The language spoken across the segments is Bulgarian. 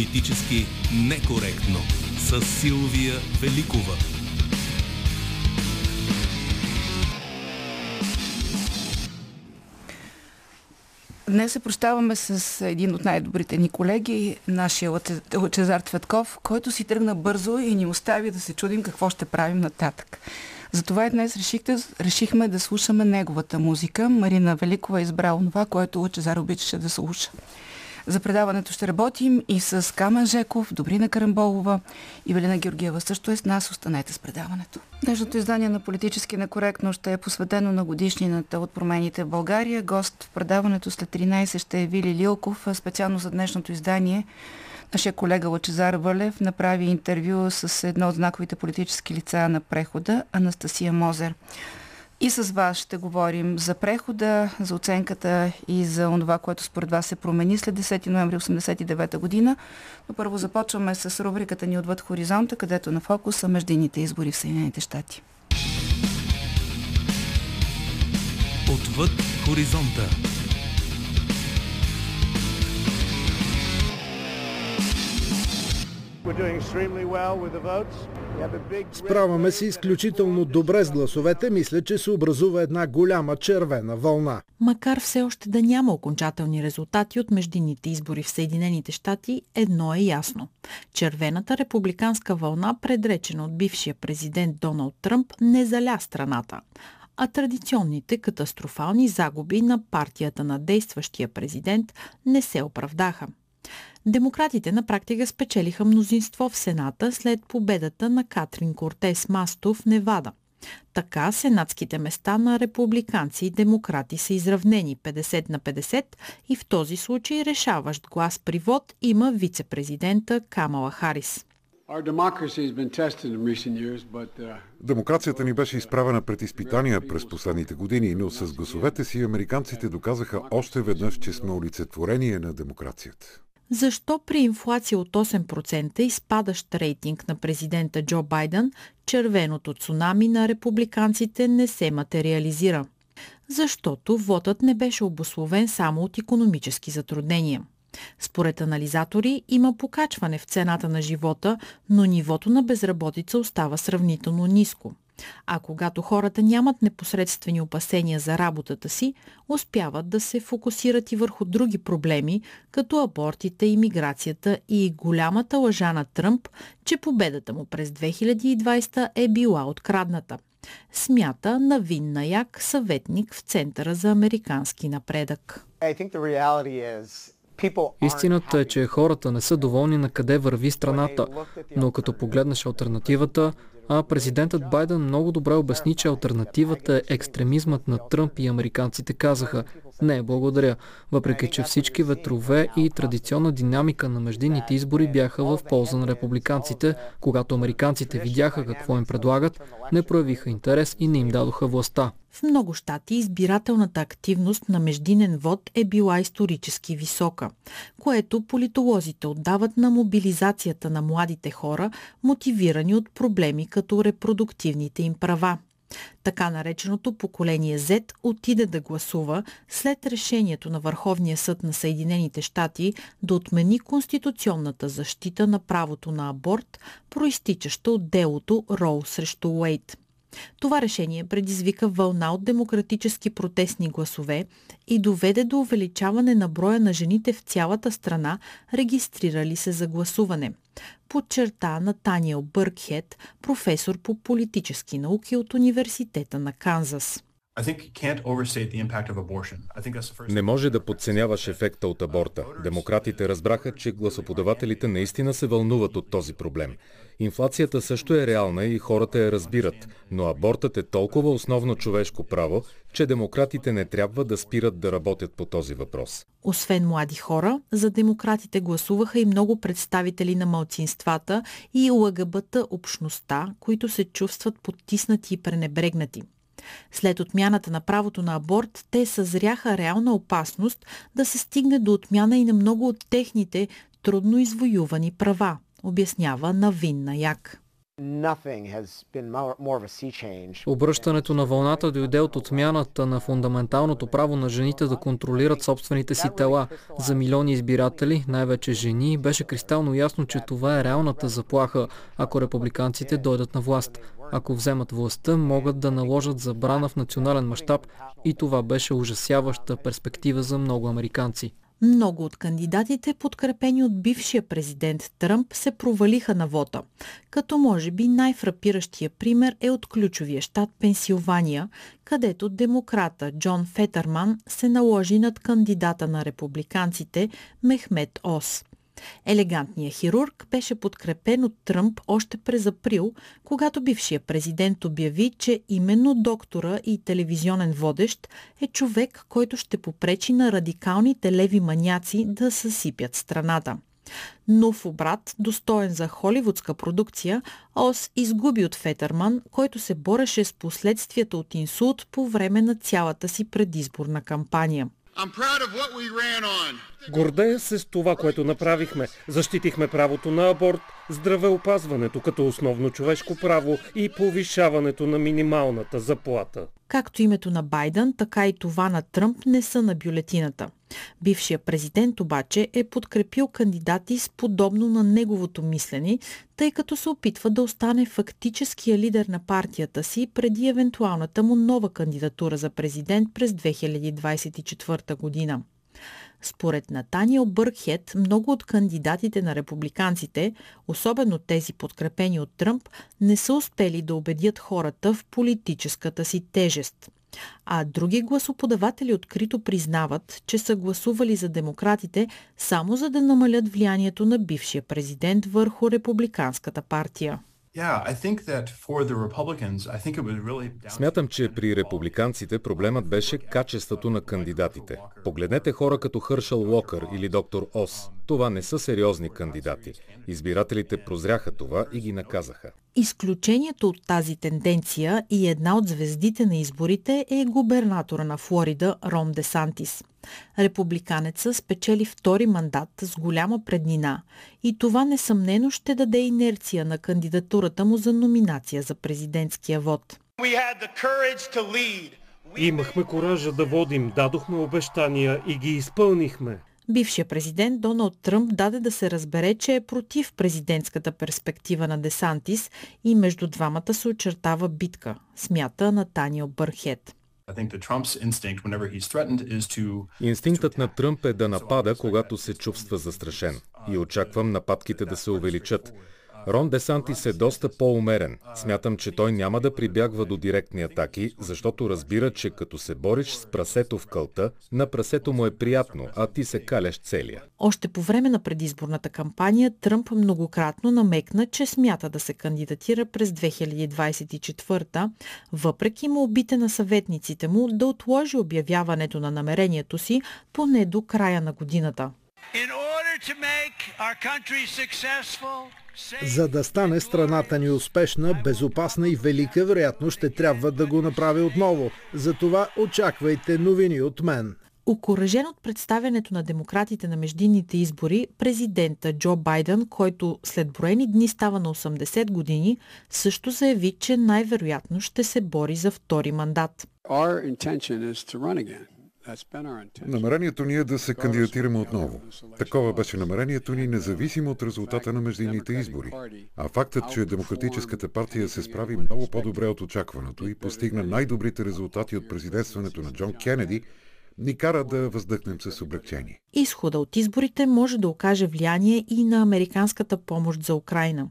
Политически некоректно с Силвия Великова. Днес се прощаваме с един от най-добрите ни колеги, нашия Лъчезар Цветков, който си тръгна бързо и ни остави да се чудим какво ще правим нататък. Затова и днес решихте, решихме да слушаме неговата музика. Марина Великова е избрала това, което Лъчезар обичаше да слуша. За предаването ще работим и с Камен Жеков, Добрина Карамболова и Велина Георгиева също е с нас. Останете с предаването. Днешното издание на Политически некоректно ще е посветено на годишнината от промените в България. Гост в предаването след 13 ще е Вили Лилков. Специално за днешното издание Нашия колега Лачезар Вълев направи интервю с едно от знаковите политически лица на прехода, Анастасия Мозер. И с вас ще говорим за прехода, за оценката и за това, което според вас се промени след 10 ноември 1989 година. Но първо започваме с рубриката ни Отвъд хоризонта, където на фокус са междинните избори в Съединените щати. Отвъд хоризонта. Справяме се изключително добре с гласовете. Мисля, че се образува една голяма червена вълна. Макар все още да няма окончателни резултати от междинните избори в Съединените щати, едно е ясно. Червената републиканска вълна, предречена от бившия президент Доналд Тръмп, не заля страната а традиционните катастрофални загуби на партията на действащия президент не се оправдаха. Демократите на практика спечелиха мнозинство в Сената след победата на Катрин Кортес Масто в Невада. Така сенатските места на републиканци и демократи са изравнени 50 на 50 и в този случай решаващ глас при вод има вице-президента Камала Харис. Uh, Демокрацията ни беше изправена пред изпитания през последните години, но с гласовете си американците доказаха още веднъж, че сме олицетворение на демокрацията. Защо при инфлация от 8% и спадащ рейтинг на президента Джо Байден, червеното цунами на републиканците не се материализира? Защото вотът не беше обословен само от економически затруднения. Според анализатори има покачване в цената на живота, но нивото на безработица остава сравнително ниско. А когато хората нямат непосредствени опасения за работата си, успяват да се фокусират и върху други проблеми, като абортите, иммиграцията и голямата лъжа на Тръмп, че победата му през 2020 е била открадната. Смята на Вин Наяк, съветник в Центъра за американски напредък. Истината е, че хората не са доволни на къде върви страната, но като погледнеш альтернативата, а президентът Байден много добре обясни, че альтернативата е екстремизмът на Тръмп и американците казаха не, благодаря, въпреки че всички ветрове и традиционна динамика на междинните избори бяха в полза на републиканците, когато американците видяха какво им предлагат, не проявиха интерес и не им дадоха властта. В много щати избирателната активност на междинен вод е била исторически висока, което политолозите отдават на мобилизацията на младите хора, мотивирани от проблеми като репродуктивните им права. Така нареченото поколение Z отиде да гласува след решението на Върховния съд на Съединените щати да отмени конституционната защита на правото на аборт, проистичаща от делото Роу срещу Уейт. Това решение предизвика вълна от демократически протестни гласове и доведе до увеличаване на броя на жените в цялата страна, регистрирали се за гласуване. Подчерта Натаниел Бъркхет, професор по политически науки от Университета на Канзас. Не може да подценяваш ефекта от аборта. Демократите разбраха, че гласоподавателите наистина се вълнуват от този проблем. Инфлацията също е реална и хората я разбират, но абортът е толкова основно човешко право, че демократите не трябва да спират да работят по този въпрос. Освен млади хора, за демократите гласуваха и много представители на малцинствата и ЛГБТ общността, които се чувстват потиснати и пренебрегнати. След отмяната на правото на аборт, те съзряха реална опасност да се стигне до отмяна и на много от техните трудно извоювани права, обяснява Навин Наяк. Обръщането на вълната дойде от отмяната на фундаменталното право на жените да контролират собствените си тела. За милиони избиратели, най-вече жени, беше кристално ясно, че това е реалната заплаха, ако републиканците дойдат на власт. Ако вземат властта, могат да наложат забрана в национален мащаб и това беше ужасяваща перспектива за много американци. Много от кандидатите, подкрепени от бившия президент Тръмп, се провалиха на вота. Като може би най-фрапиращия пример е от ключовия щат Пенсилвания, където демократа Джон Фетърман се наложи над кандидата на републиканците Мехмет Ос. Елегантният хирург беше подкрепен от Тръмп още през април, когато бившия президент обяви, че именно доктора и телевизионен водещ е човек, който ще попречи на радикалните леви маняци да съсипят страната. Но в обрат, достоен за холивудска продукция, Ос изгуби от Фетърман, който се бореше с последствията от инсулт по време на цялата си предизборна кампания. Гордея се с това, което направихме. Защитихме правото на аборт, здравеопазването като основно човешко право и повишаването на минималната заплата. Както името на Байден, така и това на Тръмп не са на бюлетината. Бившия президент обаче е подкрепил кандидати с подобно на неговото мислене, тъй като се опитва да остане фактическия лидер на партията си преди евентуалната му нова кандидатура за президент през 2024 година. Според Натаниел Бъркхет, много от кандидатите на републиканците, особено тези подкрепени от Тръмп, не са успели да убедят хората в политическата си тежест. А други гласоподаватели открито признават, че са гласували за демократите само за да намалят влиянието на бившия президент върху републиканската партия. Смятам, че при републиканците проблемът беше качеството на кандидатите. Погледнете хора като Хършъл Уокър или доктор Ос. Това не са сериозни кандидати. Избирателите прозряха това и ги наказаха. Изключението от тази тенденция и една от звездите на изборите е губернатора на Флорида Ром Десантис. Републиканеца спечели втори мандат с голяма преднина и това несъмнено ще даде инерция на кандидатурата му за номинация за президентския вод. Имахме коража да водим, дадохме обещания и ги изпълнихме. Бившия президент Доналд Тръмп даде да се разбере, че е против президентската перспектива на Десантис и между двамата се очертава битка, смята Натаниел Бърхет. Инстинктът на Тръмп е да напада, когато се чувства застрашен. И очаквам нападките да се увеличат. Рон Десантис е доста по-умерен. Смятам, че той няма да прибягва до директни атаки, защото разбира, че като се бориш с прасето в кълта, на прасето му е приятно, а ти се каляш целия. Още по време на предизборната кампания Тръмп многократно намекна, че смята да се кандидатира през 2024, въпреки молбите на съветниците му да отложи обявяването на намерението си поне до края на годината. За да стане страната ни успешна, безопасна и велика, вероятно ще трябва да го направи отново. Затова очаквайте новини от мен. Окоръжен от представянето на демократите на междинните избори, президента Джо Байден, който след броени дни става на 80 години, също заяви, че най-вероятно ще се бори за втори мандат. Намерението ни е да се кандидатираме отново. Такова беше намерението ни, независимо от резултата на междинните избори. А фактът, че Демократическата партия се справи много по-добре от очакваното и постигна най-добрите резултати от президентстването на Джон Кенеди, ни кара да въздъхнем с облегчение. Изхода от изборите може да окаже влияние и на американската помощ за Украина.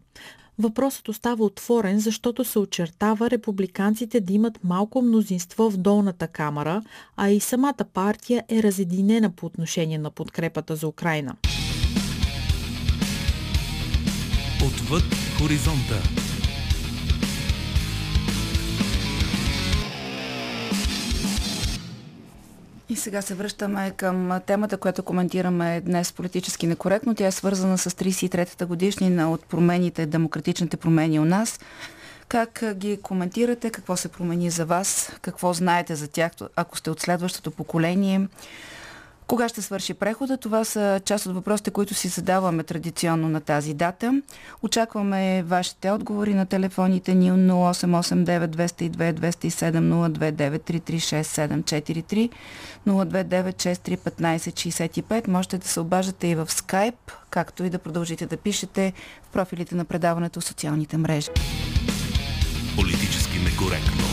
Въпросът остава отворен, защото се очертава републиканците да имат малко мнозинство в долната камера, а и самата партия е разединена по отношение на подкрепата за Украина. Отвъд хоризонта. И сега се връщаме към темата, която коментираме днес политически некоректно. Тя е свързана с 33-та годишнина от промените, демократичните промени у нас. Как ги коментирате? Какво се промени за вас? Какво знаете за тях, ако сте от следващото поколение? Кога ще свърши прехода? Това са част от въпросите, които си задаваме традиционно на тази дата. Очакваме вашите отговори на телефоните ни 0889 202 207 029 336 743 029 63 15 65. Можете да се обаждате и в Skype, както и да продължите да пишете в профилите на предаването в социалните мрежи. Политически некоректно.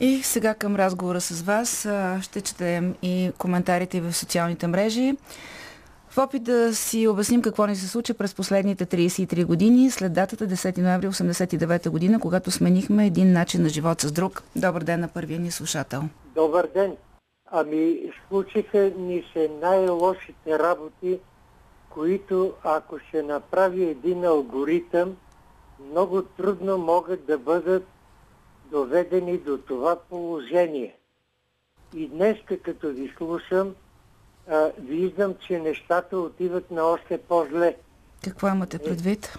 И сега към разговора с вас ще четем и коментарите в социалните мрежи. В опит да си обясним какво ни се случи през последните 33 години, след датата 10 ноември 1989 година, когато сменихме един начин на живот с друг. Добър ден на първия ни слушател. Добър ден. Ами, случиха ни се най-лошите работи, които ако ще направи един алгоритъм, много трудно могат да бъдат доведени до това положение. И днес, като ви слушам, а, виждам, че нещата отиват на още по-зле. Какво имате предвид?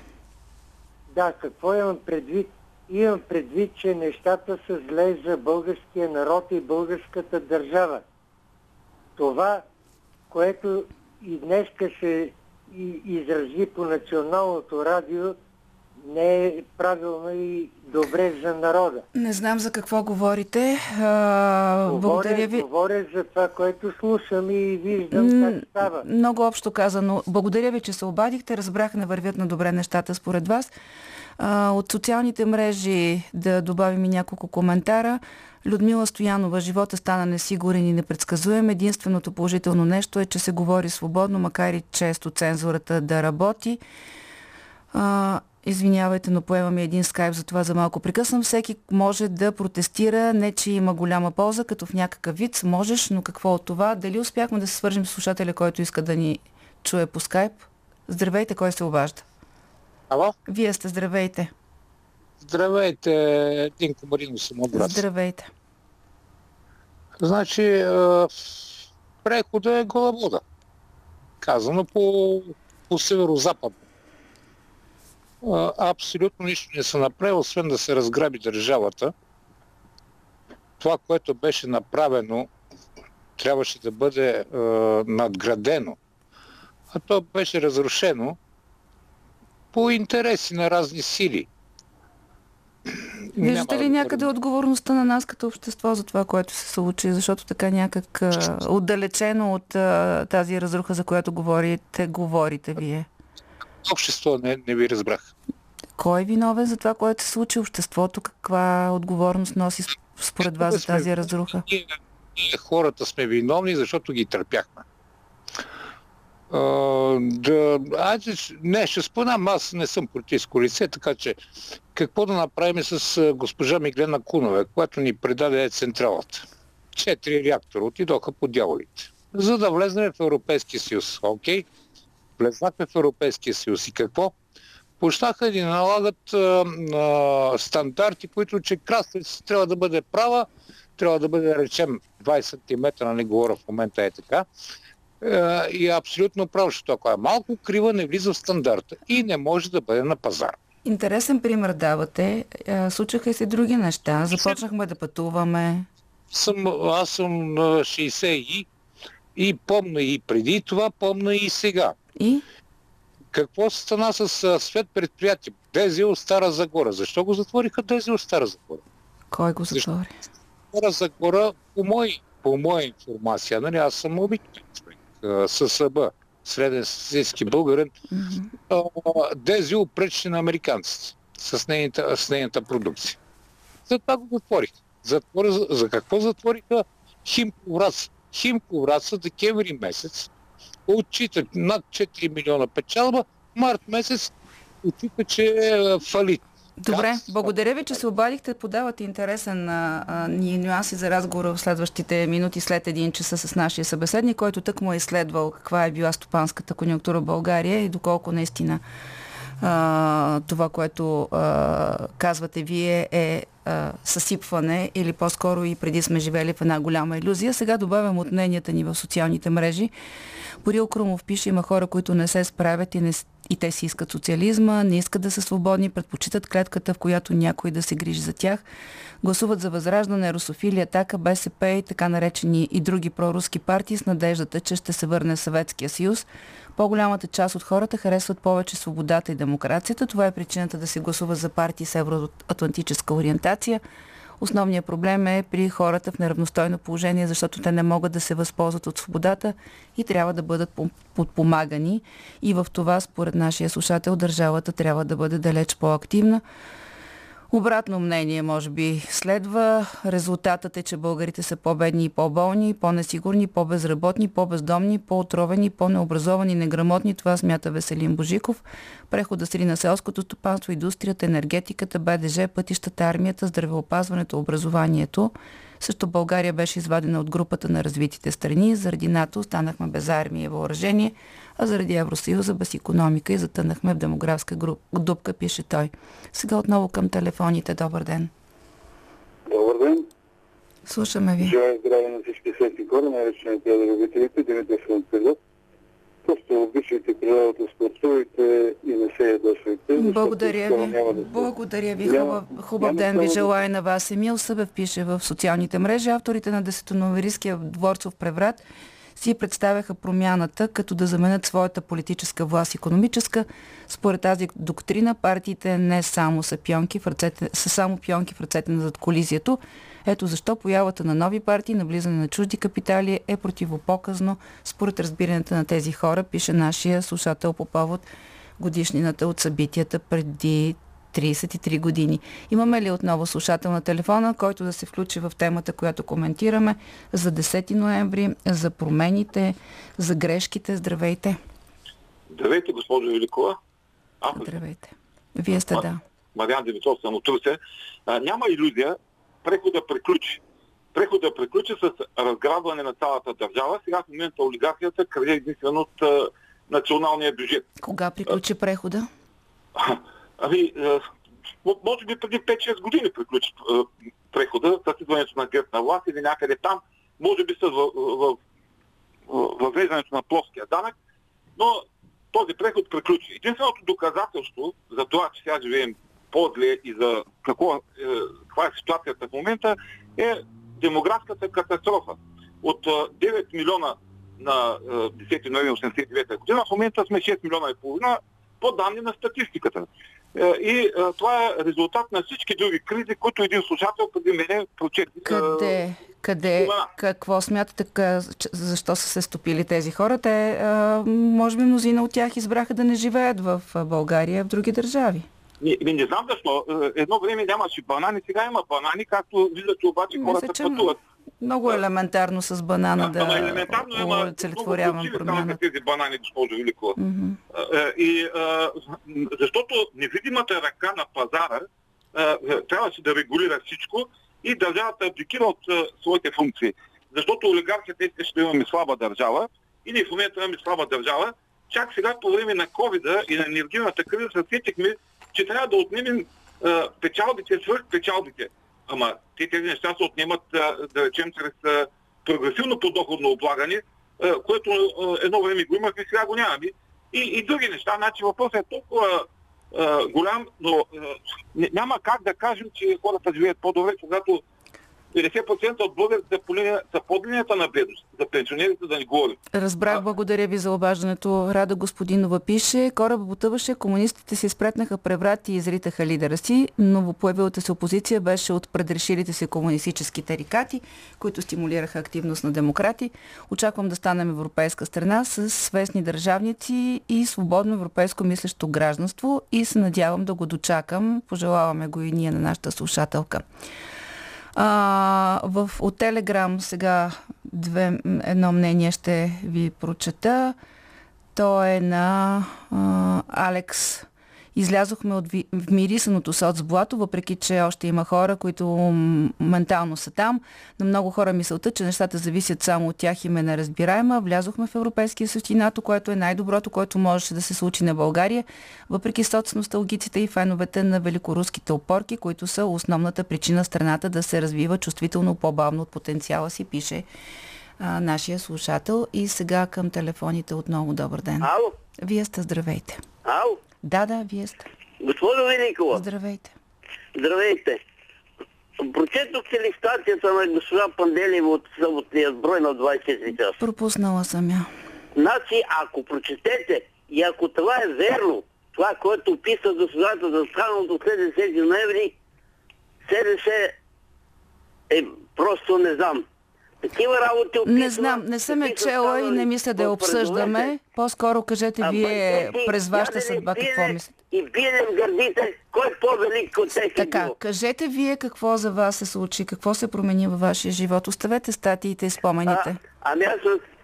Да, какво имам предвид? Имам предвид, че нещата са зле за българския народ и българската държава. Това, което и днеска се изрази по националното радио, не е правилно и добре за народа. Не знам за какво говорите. А, говоря, благодаря ви. Говоря за това, което слушам и виждам как става. Много общо казано. Благодаря ви, че се обадихте. Разбрах, не вървят на добре нещата според вас. А, от социалните мрежи да добавим и няколко коментара. Людмила Стоянова, живота стана несигурен и непредсказуем. Единственото положително нещо е, че се говори свободно, макар и често цензурата да работи. А, Извинявайте, но поемам и един скайп, за това за малко прекъсвам. Всеки може да протестира, не че има голяма полза, като в някакъв вид можеш, но какво от това? Дали успяхме да се свържим с слушателя, който иска да ни чуе по скайп? Здравейте, кой се обажда? Ало? Вие сте, здравейте. Здравейте, Динко Марино съм от Враца. Здравейте. Значи, прехода е гола вода. Казано по, по северо-западно абсолютно нищо не се направи, освен да се разграби държавата. Това, което беше направено, трябваше да бъде е, надградено. А то беше разрушено по интереси на разни сили. Виждате ли някъде отговорността на нас като общество за това, което се случи? Защото така някак а, отдалечено от а, тази разруха, за която говорите, говорите вие общество не, не ви разбрах. Кой е виновен за това, което се случи? Обществото каква отговорност носи според вас за тази разруха? Ние, ние хората сме виновни, защото ги търпяхме. Uh, да, айде, не, ще спомням, аз не съм политическо лице, така че какво да направим с госпожа Миглена Кунова, която ни предаде централата? Четири реактора отидоха по дяволите. За да влезнем в Европейския съюз. Окей? Okay? Влезнахме в Европейския съюз. И какво? Почнаха да налагат а, а, стандарти, които, че красавица трябва да бъде права, трябва да бъде, речем, 20 см, не говоря в момента е така, а, и е абсолютно право, защото ако е малко крива, не влиза в стандарта и не може да бъде на пазар. Интересен пример давате. Случаха и се други неща. Започнахме да пътуваме. Съм, аз съм на 60 и, и помня и преди това, помня и сега. И? Какво стана с свет предприятие? Дезил Стара Загора. Защо го затвориха Дезил Стара Загора? Кой го затвори? Стара Загора, по, мой, по моя информация, нали, аз съм обичен човек, ССБ, среден средски българен, mm-hmm. Дезил пречи на американците с нейната, с нейната продукция. Затова го затвориха. Затвори, за, за какво затвориха Химко Враца? Химко Враца декември месец отчита над 4 милиона печалба, март месец отчита, че е фалит. Добре, благодаря ви, че се обадихте. Подавате интересен а, а, нюанси за разговор в следващите минути след един часа с нашия събеседник, който тък му е изследвал каква е била стопанската конъюнктура в България и доколко наистина а, това, което а, казвате вие е съсипване или по-скоро и преди сме живели в една голяма иллюзия. Сега добавям от мненията ни в социалните мрежи. Борил Крумов пише, има хора, които не се справят и, не, и те си искат социализма, не искат да са свободни, предпочитат клетката, в която някой да се грижи за тях. Гласуват за възраждане, русофилия, така, БСП и така наречени и други проруски партии с надеждата, че ще се върне Съветския съюз. По-голямата част от хората харесват повече свободата и демокрацията. Това е причината да се гласува за партии с евроатлантическа ориентация. Основният проблем е при хората в неравностойно положение, защото те не могат да се възползват от свободата и трябва да бъдат подпомагани. И в това, според нашия слушател, държавата трябва да бъде далеч по-активна. Обратно мнение, може би, следва. Резултатът е, че българите са по-бедни и по-болни, по-несигурни, по-безработни, по-бездомни, по-отровени, по-необразовани, неграмотни. Това смята Веселин Божиков. Прехода сри на селското стопанство, индустрията, енергетиката, БДЖ, пътищата, армията, здравеопазването, образованието. Също България беше извадена от групата на развитите страни. Заради НАТО останахме без армия и въоръжение а заради Евросъюза без економика и затънахме в демографска груп, дупка, пише той. Сега отново към телефоните. Добър ден. Добър ден. Слушаме ви. Желая здраве на всички свети хора, наречените любителите, Димитър Филипов. Просто обичайте природата, спортувайте и не се ядосвайте. Благодаря ви. Да Благодаря ви. Хубав, хубав ден ви желая на вас. Емил Събев пише в социалните мрежи. Авторите на Десетоноверийския дворцов преврат си представяха промяната, като да заменят своята политическа власт економическа. Според тази доктрина партиите не само са, пионки в ръцете, са само пионки в ръцете на задколизието. Ето защо появата на нови партии, навлизане на чужди капитали е противопоказно според разбирането на тези хора, пише нашия слушател по повод годишнината от събитията преди 33 години. Имаме ли отново слушател на телефона, който да се включи в темата, която коментираме за 10 ноември, за промените, за грешките? Здравейте! Здравейте, госпожо Великова. Аз... Здравейте. Вие сте, да. Мариан Димитров съм от. А, няма иллюзия прехода приключи. Прехода приключи с разграбване на цялата държава. Сега в момента олигархията краде единствено от а, националния бюджет. Кога приключи прехода? Ами, може би преди 5-6 години приключи прехода, с идването на гърт на власт или някъде там, може би с въвеждането на плоския данък, но този преход приключи. Единственото доказателство за това, че сега живеем по-зле и за какво, е, каква е ситуацията в момента, е демографската катастрофа. От 9 милиона на 10 ноември 1989 година, в момента сме 6 милиона и половина по данни на статистиката. Е, и е, това е резултат на всички други кризи, които един слушател преди мене прочети. Е, Къде? Къде? Това... Какво смятате? Защо са се стопили тези хора? Те, може би мнозина от тях избраха да не живеят в България, в други държави. Не, не, не знам защо. Едно време нямаше банани, сега има банани, както виждате обаче хората Мисля, че... пътуват. Много елементарно с банана да елементарно олицетворявам промяна. тези банани, госпожо Великова. Mm-hmm. И, а, защото невидимата ръка на пазара а, трябваше да регулира всичко и държавата абдикира от а, своите функции. Защото олигархията искаше да имаме слаба държава и ние в момента имаме слаба държава. Чак сега по време на covid и на енергийната криза се сетихме, че трябва да отнемем печалбите, свърх печалбите. Ама те тези неща се отнемат, да речем, чрез прогресивно подоходно облагане, което едно време го имах и сега го нямаме. И, и други неща. Значи въпросът е толкова голям, но няма как да кажем, че хората живеят по-добре, когато 50% от българите са под линията на бедност. За пенсионерите да не говорим. Разбрах, благодаря ви за обаждането. Рада господинова пише, кораба потъваше, комунистите си спретнаха преврати и изритаха лидера си. Новопоявилата се опозиция беше от предрешилите се комунистически тарикати, които стимулираха активност на демократи. Очаквам да станем европейска страна с свестни държавници и свободно европейско мислещо гражданство и се надявам да го дочакам. Пожелаваме го и ние на нашата слушателка. А, в, от Телеграм сега две, едно мнение ще ви прочета. То е на а, Алекс Излязохме от мирисаното соцблато, въпреки че още има хора, които ментално са там. На много хора мисълта, че нещата зависят само от тях и ме неразбираема. Влязохме в Европейския съюз и НАТО, което е най-доброто, което можеше да се случи на България, въпреки соцносталгиците и феновете на великоруските опорки, които са основната причина страната да се развива чувствително по-бавно от потенциала си, пише а, нашия слушател. И сега към телефоните отново. Добър ден. Ало? Вие сте здравейте. Ало? Да, да, вие сте. Госпожо Великова. Здравейте. Здравейте. Прочетохте ли статията на госпожа Панделева от съботния брой на 24 часа? Пропуснала съм я. Значи, ако прочетете и ако това е верно, това, което описа госпожата за станалото след 10 ноември, СДС е просто не знам. Такива работи описва, Не знам, не съм е чела и не мисля да я обсъждаме. По-скоро кажете а, вие през вашата съдба какво мислите. И биенем гърдите, кой е по-велик от всеки Така, бил. кажете вие какво за вас се случи, какво се промени във вашия живот. Оставете статиите и спомените. А, ами аз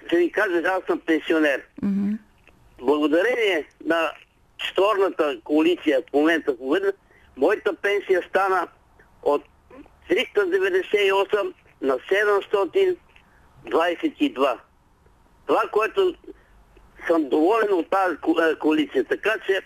ще ви кажа, аз съм пенсионер. Mm-hmm. Благодарение на четворната коалиция в момента победа, моята пенсия стана от 398 на 722. Това, което съм доволен от тази коалиция. Така че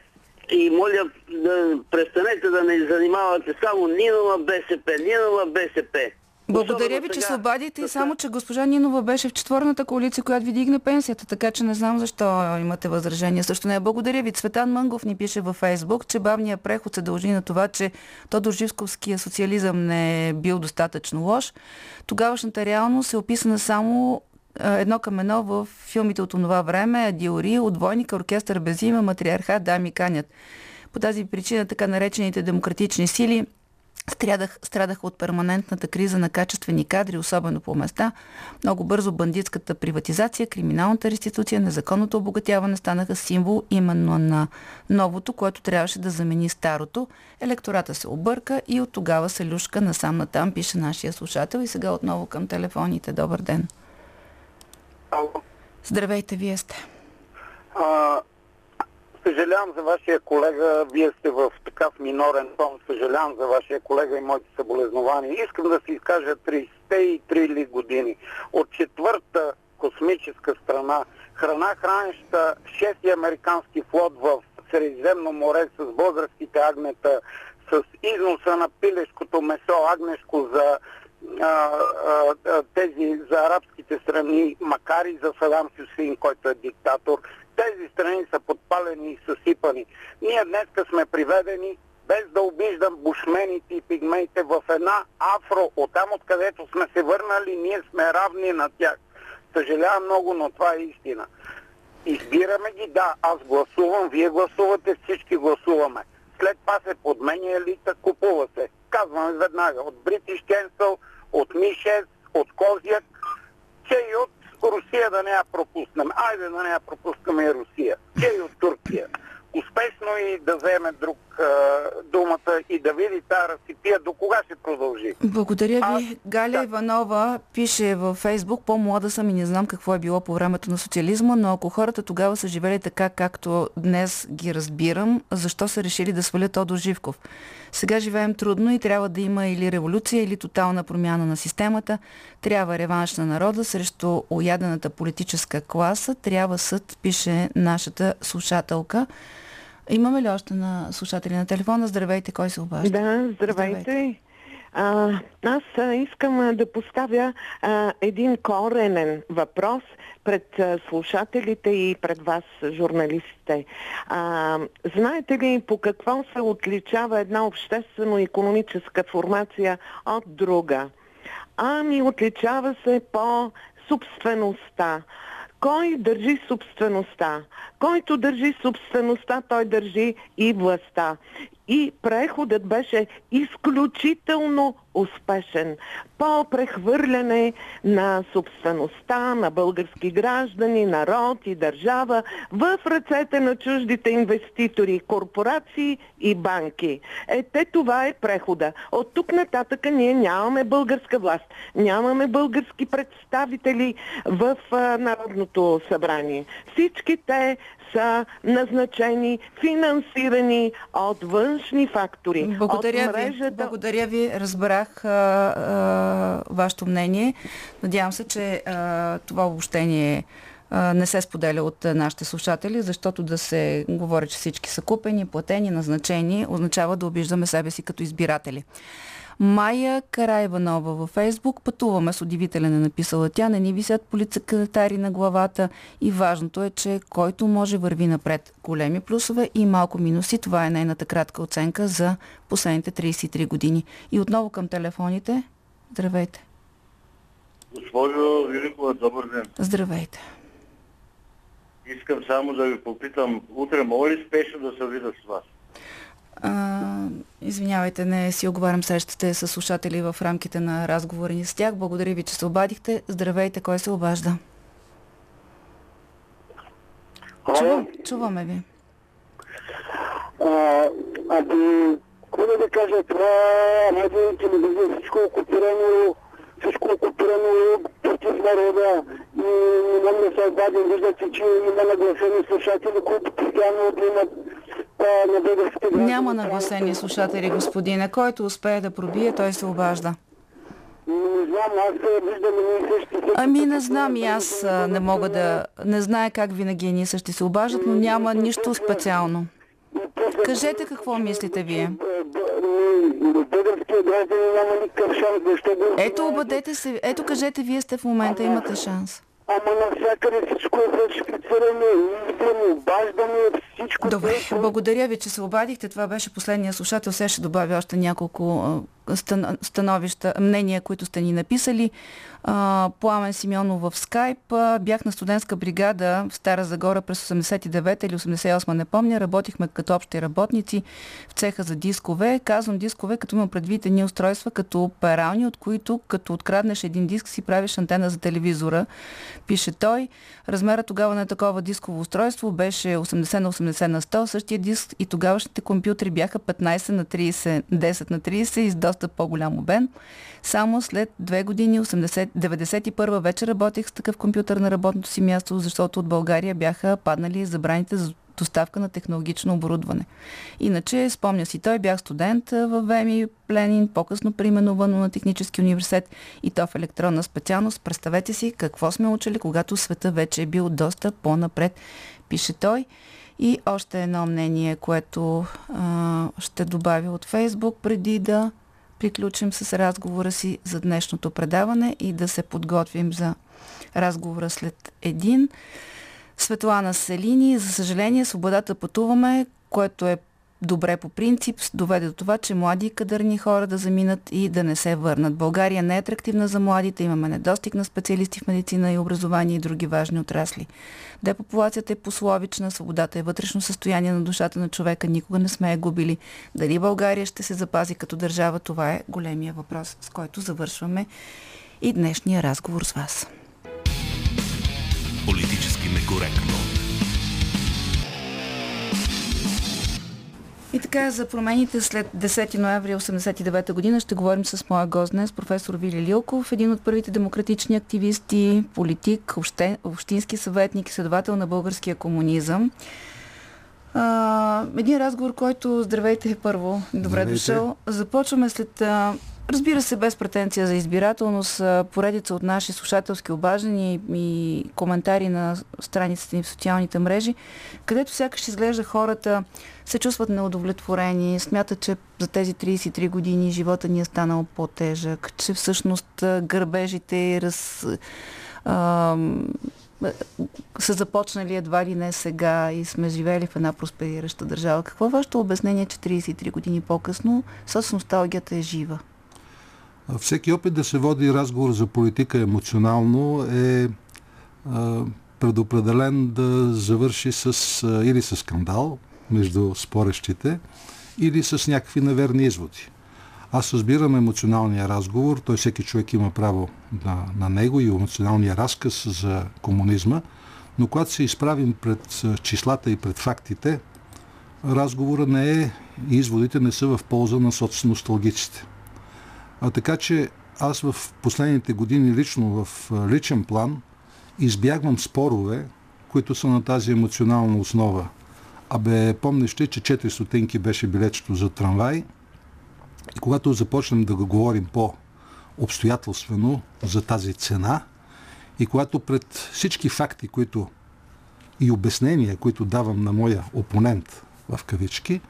и моля да престанете да не занимавате само Нинова БСП, Нинова БСП. Благодаря ви, че се обадите и само, че госпожа Нинова беше в четвърната коалиция, която ви дигна пенсията, така че не знам защо имате възражение. Също не. Благодаря ви. Цветан Мънгов ни пише във Фейсбук, че бавният преход се дължи на това, че Тодор Живсковския социализъм не е бил достатъчно лош. Тогавашната реалност е описана само едно към едно в филмите от това време, Диори, отбойника, оркестър без име, матриархат, дами канят. По тази причина така наречените демократични сили Страдах, страдаха от перманентната криза на качествени кадри, особено по места. Много бързо бандитската приватизация, криминалната реституция, незаконното обогатяване станаха символ именно на новото, което трябваше да замени старото. Електората се обърка и от тогава се люшка насам натам, пише нашия слушател. И сега отново към телефоните. Добър ден. Ало. Здравейте, вие сте. А, съжалявам за вашия колега. Вие сте в такъв минорен тон. Съжалявам за вашия колега и моите съболезнования. Искам да се изкажа 33 ли години. От четвърта космическа страна, храна хранеща 6 американски флот в Средиземно море с българските агнета, с износа на пилешкото месо агнешко за а, а, тези за арабските страни, макар и за Садам Хюсейн, който е диктатор, тези страни са подпалени и съсипани. Ние днес сме приведени, без да обиждам бушмените и пигмеите, в една афро, оттам откъдето сме се върнали, ние сме равни на тях. Съжалявам много, но това е истина. Избираме ги, да, аз гласувам, вие гласувате, всички гласуваме. След това се подменя елита, купува се. Казваме веднага, от British Council, от Ми-6, от Козяк, че и от Русия да не я пропуснем. Айде да не я пропускаме и Русия. Че и от Турция. Успешно и да вземе друг думата и да види тази разсипия до кога ще продължи. Благодаря ви. А, Галя да. Иванова пише във Фейсбук, по-млада съм и не знам какво е било по времето на социализма, но ако хората тогава са живели така, както днес ги разбирам, защо са решили да свалят Тодор Живков? Сега живеем трудно и трябва да има или революция, или тотална промяна на системата. Трябва реванш на народа срещу оядената политическа класа. Трябва съд, пише нашата слушателка. Имаме ли още на слушатели на телефона? Здравейте, кой се обажда? Да, здравейте. здравейте. А, аз а, искам а, да поставя а, един коренен въпрос пред а, слушателите и пред вас, журналистите. А, знаете ли по какво се отличава една обществено-економическа формация от друга? Ами отличава се по собствеността. Кой държи собствеността? Който държи собствеността, той държи и властта. И преходът беше изключително успешен по прехвърляне на собствеността на български граждани, народ и държава в ръцете на чуждите инвеститори, корпорации и банки. Ете това е прехода. От тук нататък ние нямаме българска власт, нямаме български представители в а, Народното събрание. Всички те са назначени, финансирани от външни фактори. Благодаря от мрежата... ви. Благодаря ви. Разбрах а, а, вашето мнение. Надявам се, че а, това обобщение не се споделя от нашите слушатели, защото да се говори, че всички са купени, платени, назначени, означава да обиждаме себе си като избиратели. Майя Карайванова във Фейсбук. Пътуваме с удивителен е написала тя. Не ни висят полицакатари на главата и важното е, че който може върви напред. Големи плюсове и малко минуси. Това е нейната кратка оценка за последните 33 години. И отново към телефоните. Здравейте. Госпожо Великова, добър ден. Здравейте. Искам само да ви попитам, утре мога ли спешно да се видя с вас? А, извинявайте, не си оговарям срещате с слушатели в рамките на разговори ни с тях. Благодаря ви, че се обадихте. Здравейте, кой се обажда? Чувам, чуваме ви. А, ами, какво да ви кажа, това радио и телевизия, всичко е окупирано, всичко е окупирано против народа и не мога да се обадим. Виждате, че има нагласени слушатели, които постоянно отнимат на българските граждани. Няма нагласени слушатели, господине. Който успее да пробие, той се обажда. Не знам, аз виждам и същи. Ами не знам и аз не мога да... Не знае как винаги ние същи се обаждат, но няма нищо специално. Кажете какво мислите вие. Българския граждани няма никакъв шанс, защото... Ето, обадете се. Ето, кажете, вие сте в момента, имате шанс. Ама навсякъде всичко е фалшифицирано, изграно, обаждане, всичко. Добре, благодаря ви, че се обадихте. Това беше последния слушател. Сега ще добавя още няколко становища, мнения, които сте ни написали. Пламен Симеонов в скайп. Бях на студентска бригада в Стара Загора през 89 или 88, не помня. Работихме като общи работници в цеха за дискове. Казвам дискове, като имам предвид едни устройства като перални, от които като откраднеш един диск си правиш антена за телевизора. Пише той. Размерът тогава на такова дисково устройство беше 80 на 80 на 100. Същия диск и тогавашните компютри бяха 15 на 30, 10 на 30 и с доста по-голям обем. Само след две години, 80, 91 вече работех с такъв компютър на работното си място, защото от България бяха паднали забраните за доставка на технологично оборудване. Иначе, спомня си, той бях студент в ВМИ Пленин, по-късно преименувано на Технически университет и то в електронна специалност. Представете си какво сме учили, когато света вече е бил доста по-напред, пише той. И още едно мнение, което а, ще добавя от Фейсбук, преди да приключим с разговора си за днешното предаване и да се подготвим за разговора след един. Светлана Селини, за съжаление, свободата пътуваме, което е добре по принцип, доведе до това, че млади и кадърни хора да заминат и да не се върнат. България не е атрактивна за младите, имаме недостиг на специалисти в медицина и образование и други важни отрасли. Депопулацията е пословична, свободата е вътрешно състояние на душата на човека, никога не сме я губили. Дали България ще се запази като държава, това е големия въпрос, с който завършваме и днешния разговор с вас. Политически некоректно. И така, за промените след 10 ноември 1989 година ще говорим с моя гост днес, професор Вили Лилков, един от първите демократични активисти, политик, общински съветник и следовател на българския комунизъм. А, един разговор, който, здравейте първо, добре здравейте. дошъл. Започваме след а, Разбира се, без претенция за избирателност, поредица от наши слушателски обаждания и коментари на страниците ни в социалните мрежи, където сякаш изглежда хората се чувстват неудовлетворени, смятат, че за тези 33 години живота ни е станал по-тежък, че всъщност гърбежите раз, а, са започнали едва ли не сега и сме живели в една просперираща държава. Какво е вашето обяснение, че 33 години по-късно с носталгията е жива? Всеки опит да се води разговор за политика емоционално е предопределен да завърши с, или с скандал между спорещите, или с някакви неверни изводи. Аз разбирам емоционалния разговор, той всеки човек има право на, на него и емоционалния разказ за комунизма, но когато се изправим пред числата и пред фактите, разговора не е и изводите не са в полза на соцносталгиците. А така че аз в последните години лично в личен план избягвам спорове които са на тази емоционална основа. Абе, помниш ли, че 4 стотинки беше билечето за трамвай и когато започнем да го говорим по-обстоятелствено за тази цена и когато пред всички факти, които и обяснения, които давам на моя опонент в кавички,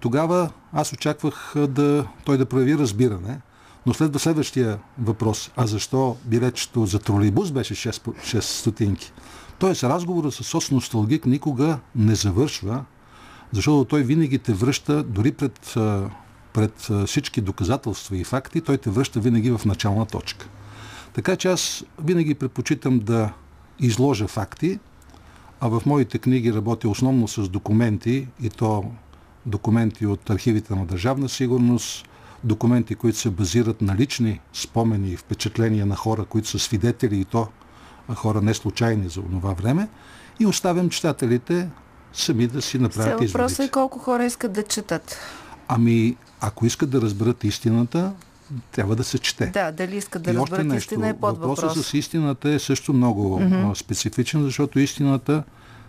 тогава аз очаквах да, той да прояви разбиране, но следва следващия въпрос. А защо билечето за тролейбус беше 6, 6 стотинки? Тоест разговора с соц носталгик никога не завършва, защото той винаги те връща, дори пред, пред всички доказателства и факти, той те връща винаги в начална точка. Така че аз винаги предпочитам да изложа факти, а в моите книги работя основно с документи и то документи от архивите на Държавна сигурност, документи, които се базират на лични спомени и впечатления на хора, които са свидетели и то хора не случайни за това време и оставям читателите сами да си направят изводите. Въпросът е колко хора искат да четат. Ами, ако искат да разберат истината, трябва да се чете. Да, дали искат да и разберат нещо, истина е под въпрос. Въпросът с истината е също много mm-hmm. специфичен, защото истината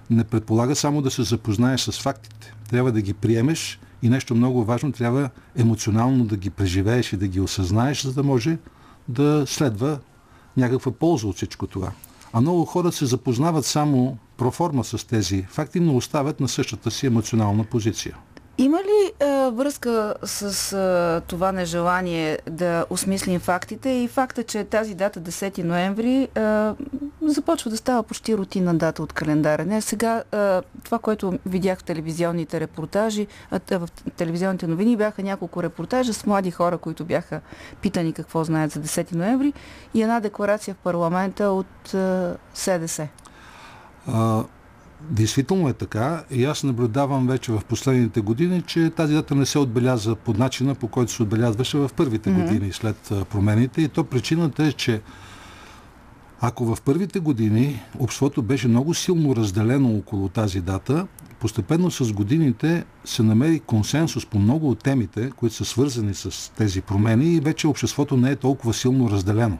не предполага само да се запознаеш с фактите. Трябва да ги приемеш и нещо много важно, трябва емоционално да ги преживееш и да ги осъзнаеш, за да може да следва някаква полза от всичко това. А много хора се запознават само проформа с тези факти, но оставят на същата си емоционална позиция. Има ли а, връзка с а, това нежелание да осмислим фактите и факта, че тази дата 10 ноември а, започва да става почти рутинна дата от календара? Не, сега а, това, което видях в телевизионните репортажи, а, в телевизионните новини бяха няколко репортажа с млади хора, които бяха питани какво знаят за 10 ноември и една декларация в парламента от а, СДС. А, Действително е така и аз наблюдавам вече в последните години, че тази дата не се отбеляза по начина, по който се отбелязваше в първите mm-hmm. години след промените. И то причината е, че ако в първите години обществото беше много силно разделено около тази дата, постепенно с годините се намери консенсус по много от темите, които са свързани с тези промени и вече обществото не е толкова силно разделено.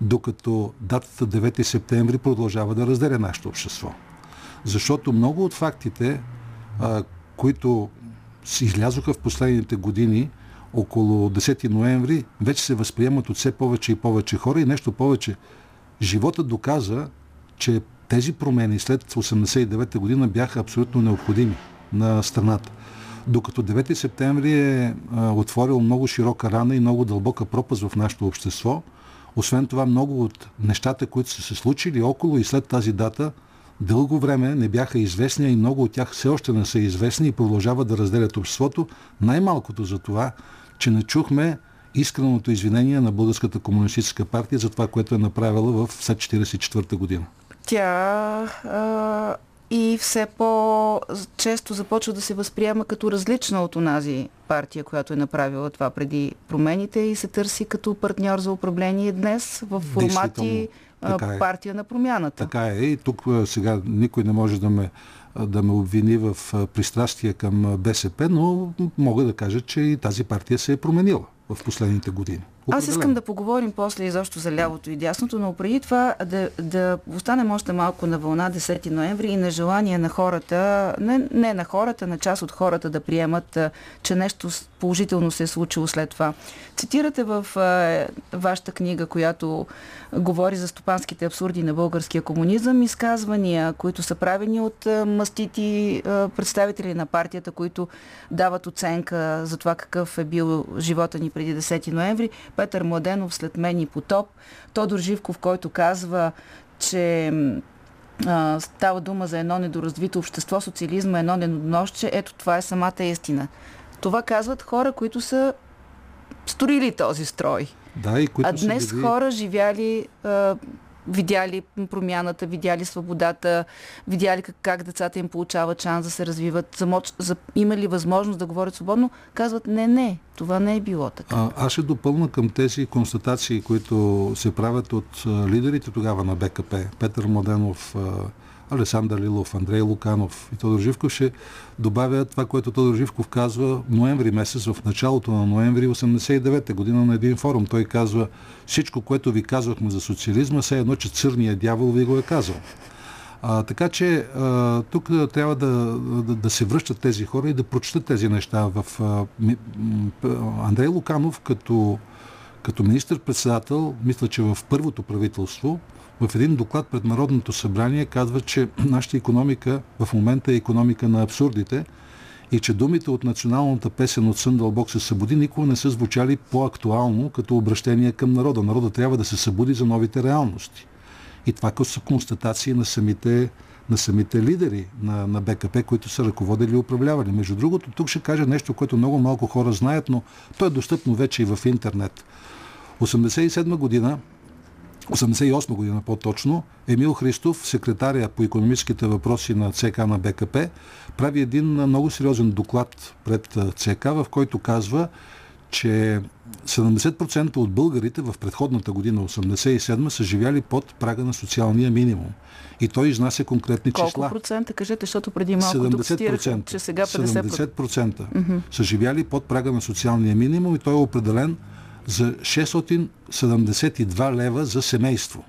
Докато датата 9 септември продължава да разделя нашето общество. Защото много от фактите, а, които излязоха в последните години, около 10 ноември, вече се възприемат от все повече и повече хора и нещо повече. Живота доказа, че тези промени след 89 година бяха абсолютно необходими на страната. Докато 9 септември е а, отворил много широка рана и много дълбока пропаст в нашето общество, освен това много от нещата, които са се случили около и след тази дата, дълго време не бяха известни и много от тях все още не са известни и продължават да разделят обществото. Най-малкото за това, че не чухме искреното извинение на Българската комунистическа партия за това, което е направила в след 1944 година. Тя а, и все по-често започва да се възприема като различна от онази партия, която е направила това преди промените и се търси като партньор за управление днес в формати така е. партия на промяната. Така е. И тук сега никой не може да ме, да ме обвини в пристрастие към БСП, но мога да кажа, че и тази партия се е променила в последните години. Определен. Аз искам да поговорим после изобщо за лявото и дясното, но преди това да, да останем още малко на вълна 10 ноември и на желание на хората, не, не на хората, на част от хората да приемат, че нещо положително се е случило след това. Цитирате в е, вашата книга, която говори за стопанските абсурди на българския комунизъм, изказвания, които са правени от е, мастити е, представители на партията, които дават оценка за това какъв е бил живота ни преди 10 ноември. Петър Младенов след мен и потоп. Тодор Живков, който казва, че а, става дума за едно недоразвито общество, социализма едно недоносче. Ето това е самата истина. Това казват хора, които са строили този строй. Да, и които а днес били... хора живяли а, видяли промяната, видяли свободата, видяли как, как децата им получават шанс да се развиват, замоч, за, имали възможност да говорят свободно, казват не, не, това не е било така. А, аз ще допълна към тези констатации, които се правят от а, лидерите тогава на БКП. Петър Младенов, а, Александър Лилов, Андрей Луканов и Тодор Живков ще добавя това, което Тодор Живков казва ноември месец, в началото на ноември 89 година на един форум. Той казва всичко, което ви казвахме за социализма, все едно, че църният дявол ви го е казал. А, така че а, тук трябва да, да, да се връщат тези хора и да прочитат тези неща. В а, ми, Андрей Луканов като, като министр-председател, мисля, че в първото правителство, в един доклад пред Народното събрание казва, че нашата економика в момента е економика на абсурдите и че думите от националната песен от Сън Дълбок се събуди никога не са звучали по-актуално като обращение към народа. Народа трябва да се събуди за новите реалности. И това са констатации на самите, на самите лидери на, на БКП, които са ръководили и управлявали. Между другото, тук ще кажа нещо, което много малко хора знаят, но то е достъпно вече и в интернет. 87 година 88 година по-точно, Емил Христов, секретаря по економическите въпроси на ЦК на БКП, прави един много сериозен доклад пред ЦК, в който казва, че 70% от българите в предходната година, 87 са живяли под прага на социалния минимум. И той изнася конкретни Колко числа. Колко процента? Кажете, защото преди малко 70%, тук цитирах, че сега 50%. 70% mm-hmm. са живяли под прага на социалния минимум и той е определен за 672 лева за семейство.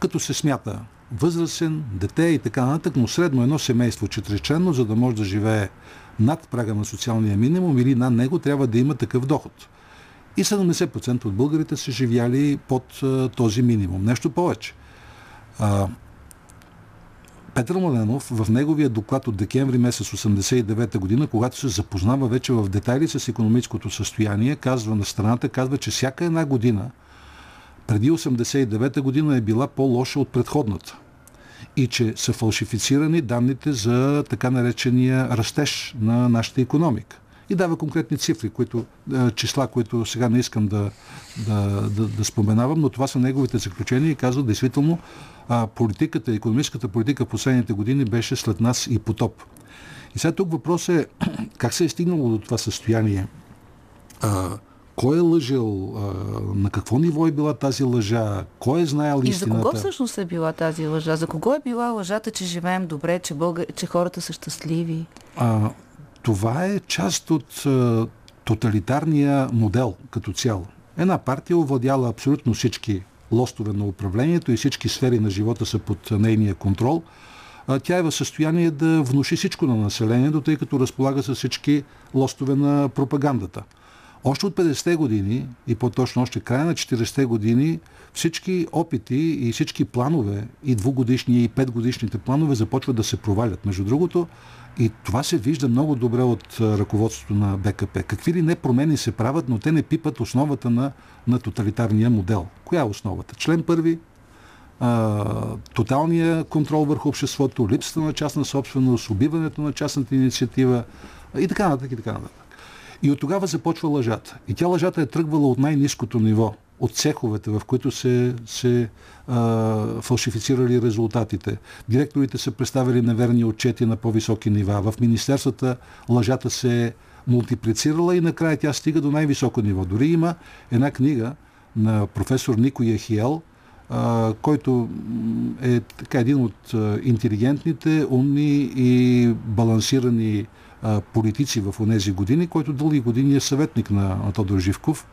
Като се смята възрастен, дете и така нататък, но средно едно семейство четириченно, за да може да живее над прага на социалния минимум или над него, трябва да има такъв доход. И 70% от българите са живяли под а, този минимум. Нещо повече. А, Петър Младенов в неговия доклад от декември месец 89 година, когато се запознава вече в детайли с економическото състояние, казва на страната, казва, че всяка една година преди 89 година е била по-лоша от предходната и че са фалшифицирани данните за така наречения растеж на нашата економика. И дава конкретни цифри, които, числа, които сега не искам да, да, да, да споменавам, но това са неговите заключения и казва, действително, а, политиката, економическата политика в последните години беше след нас и потоп. И сега тук въпрос е как се е стигнало до това състояние? А, кой е лъжил? А, на какво ниво е била тази лъжа? Кой е знаел истината? И за кого всъщност е била тази лъжа? За кого е била лъжата, че живеем добре, че, българ... че хората са щастливи? А, това е част от а, тоталитарния модел като цяло. Една партия овладяла абсолютно всички лостове на управлението и всички сфери на живота са под нейния контрол, тя е в състояние да внуши всичко на населението, тъй като разполага с всички лостове на пропагандата. Още от 50-те години и по-точно още края на 40-те години всички опити и всички планове, и двугодишни, и петгодишните планове започват да се провалят. Между другото, и това се вижда много добре от ръководството на БКП. Какви ли не промени се правят, но те не пипат основата на, на тоталитарния модел. Коя е основата? Член първи, а, тоталния контрол върху обществото, липсата на частна собственост, убиването на частната инициатива и така нататък и така нататък. И от тогава започва лъжата. И тя лъжата е тръгвала от най-низкото ниво, от цеховете, в които се, се а, фалшифицирали резултатите. Директорите са представили неверни отчети на по-високи нива. В министерствата лъжата се е мултиплицирала и накрая тя стига до най-високо ниво. Дори има една книга на професор Нико Яхиел, а, който е така един от интелигентните, умни и балансирани а, политици в тези години, който дълги години е съветник на, на Тодор Живков.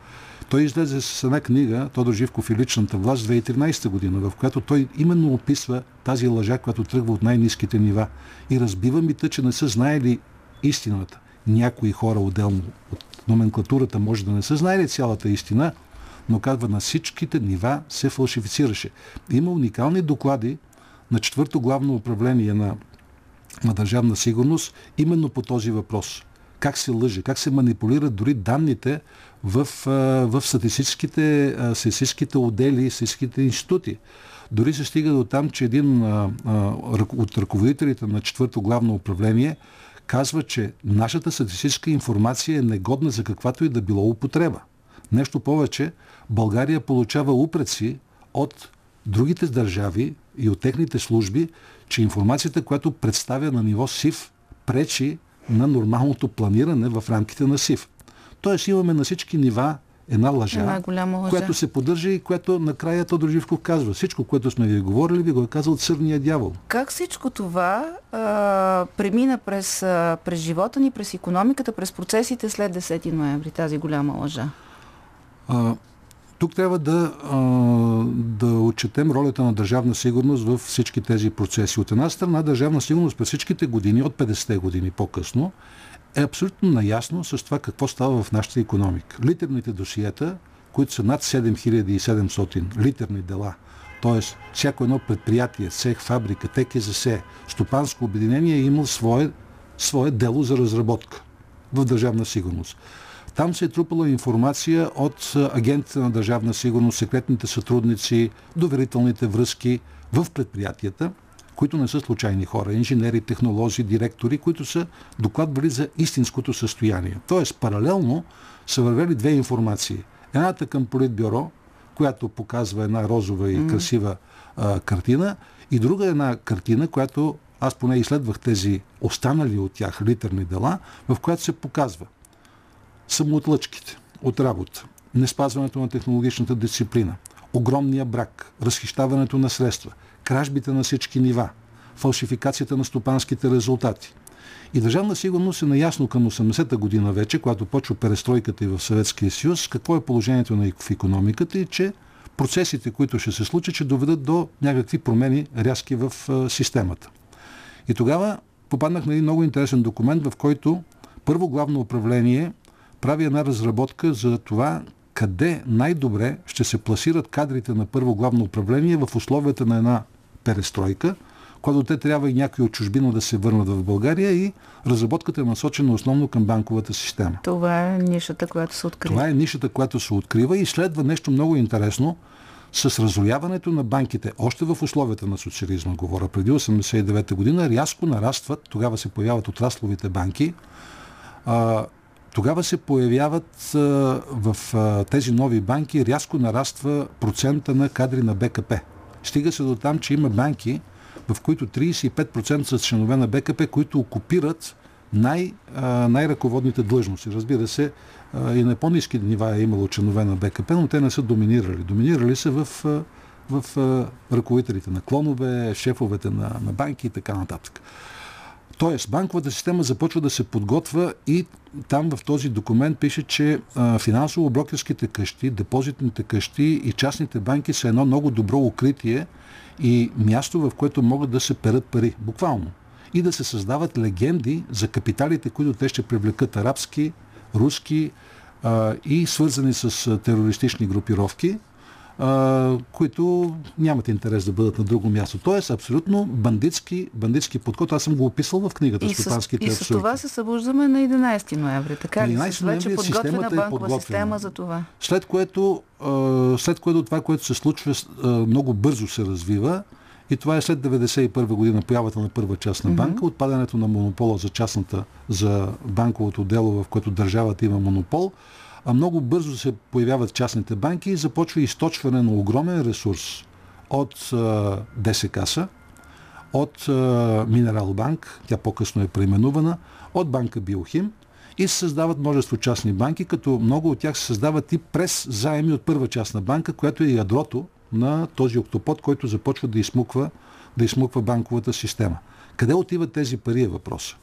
Той излезе с една книга, Тодор Живков и личната власт, 2013 година, в която той именно описва тази лъжа, която тръгва от най-низките нива и разбива мита, че не са знаели истината. Някои хора отделно от номенклатурата може да не са знаели цялата истина, но казва на всичките нива се фалшифицираше. Има уникални доклади на четвърто главно управление на, на държавна сигурност именно по този въпрос. Как се лъже, как се манипулират дори данните в, в статистическите, статистическите отдели, статистическите институти. Дори се стига до там, че един от ръководителите на четвърто главно управление казва, че нашата статистическа информация е негодна за каквато и да било употреба. Нещо повече, България получава упреци от другите държави и от техните служби, че информацията, която представя на ниво СИВ, пречи на нормалното планиране в рамките на СИВ. Тоест имаме на всички нива една лъжа, една голяма лъжа, която се поддържа и която накрая Тодор Живков казва. Всичко, което сме ви говорили, ви го е казал църния дявол. Как всичко това а, премина през, а, през живота ни, през економиката, през процесите след 10 ноември, тази голяма лъжа? А, тук трябва да, да отчетем ролята на държавна сигурност в всички тези процеси. От една страна, държавна сигурност през всичките години, от 50-те години по-късно, е абсолютно наясно с това какво става в нашата економика. Литерните досиета, които са над 7700 литерни дела, т.е. всяко едно предприятие, цех, фабрика, ТКЗС, стопанско обединение е имал свое, свое дело за разработка в държавна сигурност. Там се е трупала информация от агентите на държавна сигурност, секретните сътрудници, доверителните връзки в предприятията, които не са случайни хора, инженери, технолози, директори, които са докладвали за истинското състояние. Тоест, паралелно са вървели две информации. Едната към Политбюро, която показва една розова и красива а, картина, и друга една картина, която аз поне изследвах тези останали от тях литерни дела, в която се показва самоотлъчките от работа, неспазването на технологичната дисциплина, огромния брак, разхищаването на средства, кражбите на всички нива, фалшификацията на стопанските резултати. И държавна сигурност е наясно към 80-та година вече, когато почва перестройката и в Съветския съюз, какво е положението на в економиката и че процесите, които ще се случат, ще доведат до някакви промени рязки в системата. И тогава попаднах на един много интересен документ, в който първо главно управление прави една разработка за това къде най-добре ще се пласират кадрите на първо главно управление в условията на една перестройка, когато те трябва и някои от чужбина да се върнат в България и разработката е насочена основно към банковата система. Това е нишата, която се открива. Това е нишата, която се открива и следва нещо много интересно с разрояването на банките, още в условията на социализма, говоря, преди 89 година, рязко нарастват, тогава се появяват отрасловите банки, а, тогава се появяват а, в а, тези нови банки, рязко нараства процента на кадри на БКП. Стига се до там, че има банки, в които 35% са членове на БКП, които окупират най, най-ръководните длъжности. Разбира се, и на по-низки нива е имало членове на БКП, но те не са доминирали. Доминирали са в, в ръководителите на клонове, шефовете на, на банки и така нататък. Тоест, банковата система започва да се подготвя и там в този документ пише, че финансово-брокерските къщи, депозитните къщи и частните банки са едно много добро укритие и място, в което могат да се перат пари, буквално. И да се създават легенди за капиталите, които те ще привлекат арабски, руски а, и свързани с терористични групировки, а, които нямат интерес да бъдат на друго място. Тоест, абсолютно бандитски, бандитски подход. Аз съм го описал в книгата и Стопанските И с това се събуждаме на 11 ноември. Така ли? 11 с вече подготвена е банкова система за това. След което, след което това, което се случва, много бързо се развива. И това е след 1991 година, появата на първа частна банка, mm-hmm. отпадането на монопола за частната, за банковото дело, в което държавата има монопол а много бързо се появяват частните банки и започва източване на огромен ресурс от а, ДСКАСа, от а, Минерал Банк, тя по-късно е преименувана, от банка Биохим и се създават множество частни банки, като много от тях се създават и през заеми от първа частна банка, която е ядрото на този октопод, който започва да измуква, да измуква банковата система. Къде отиват тези пари е въпроса.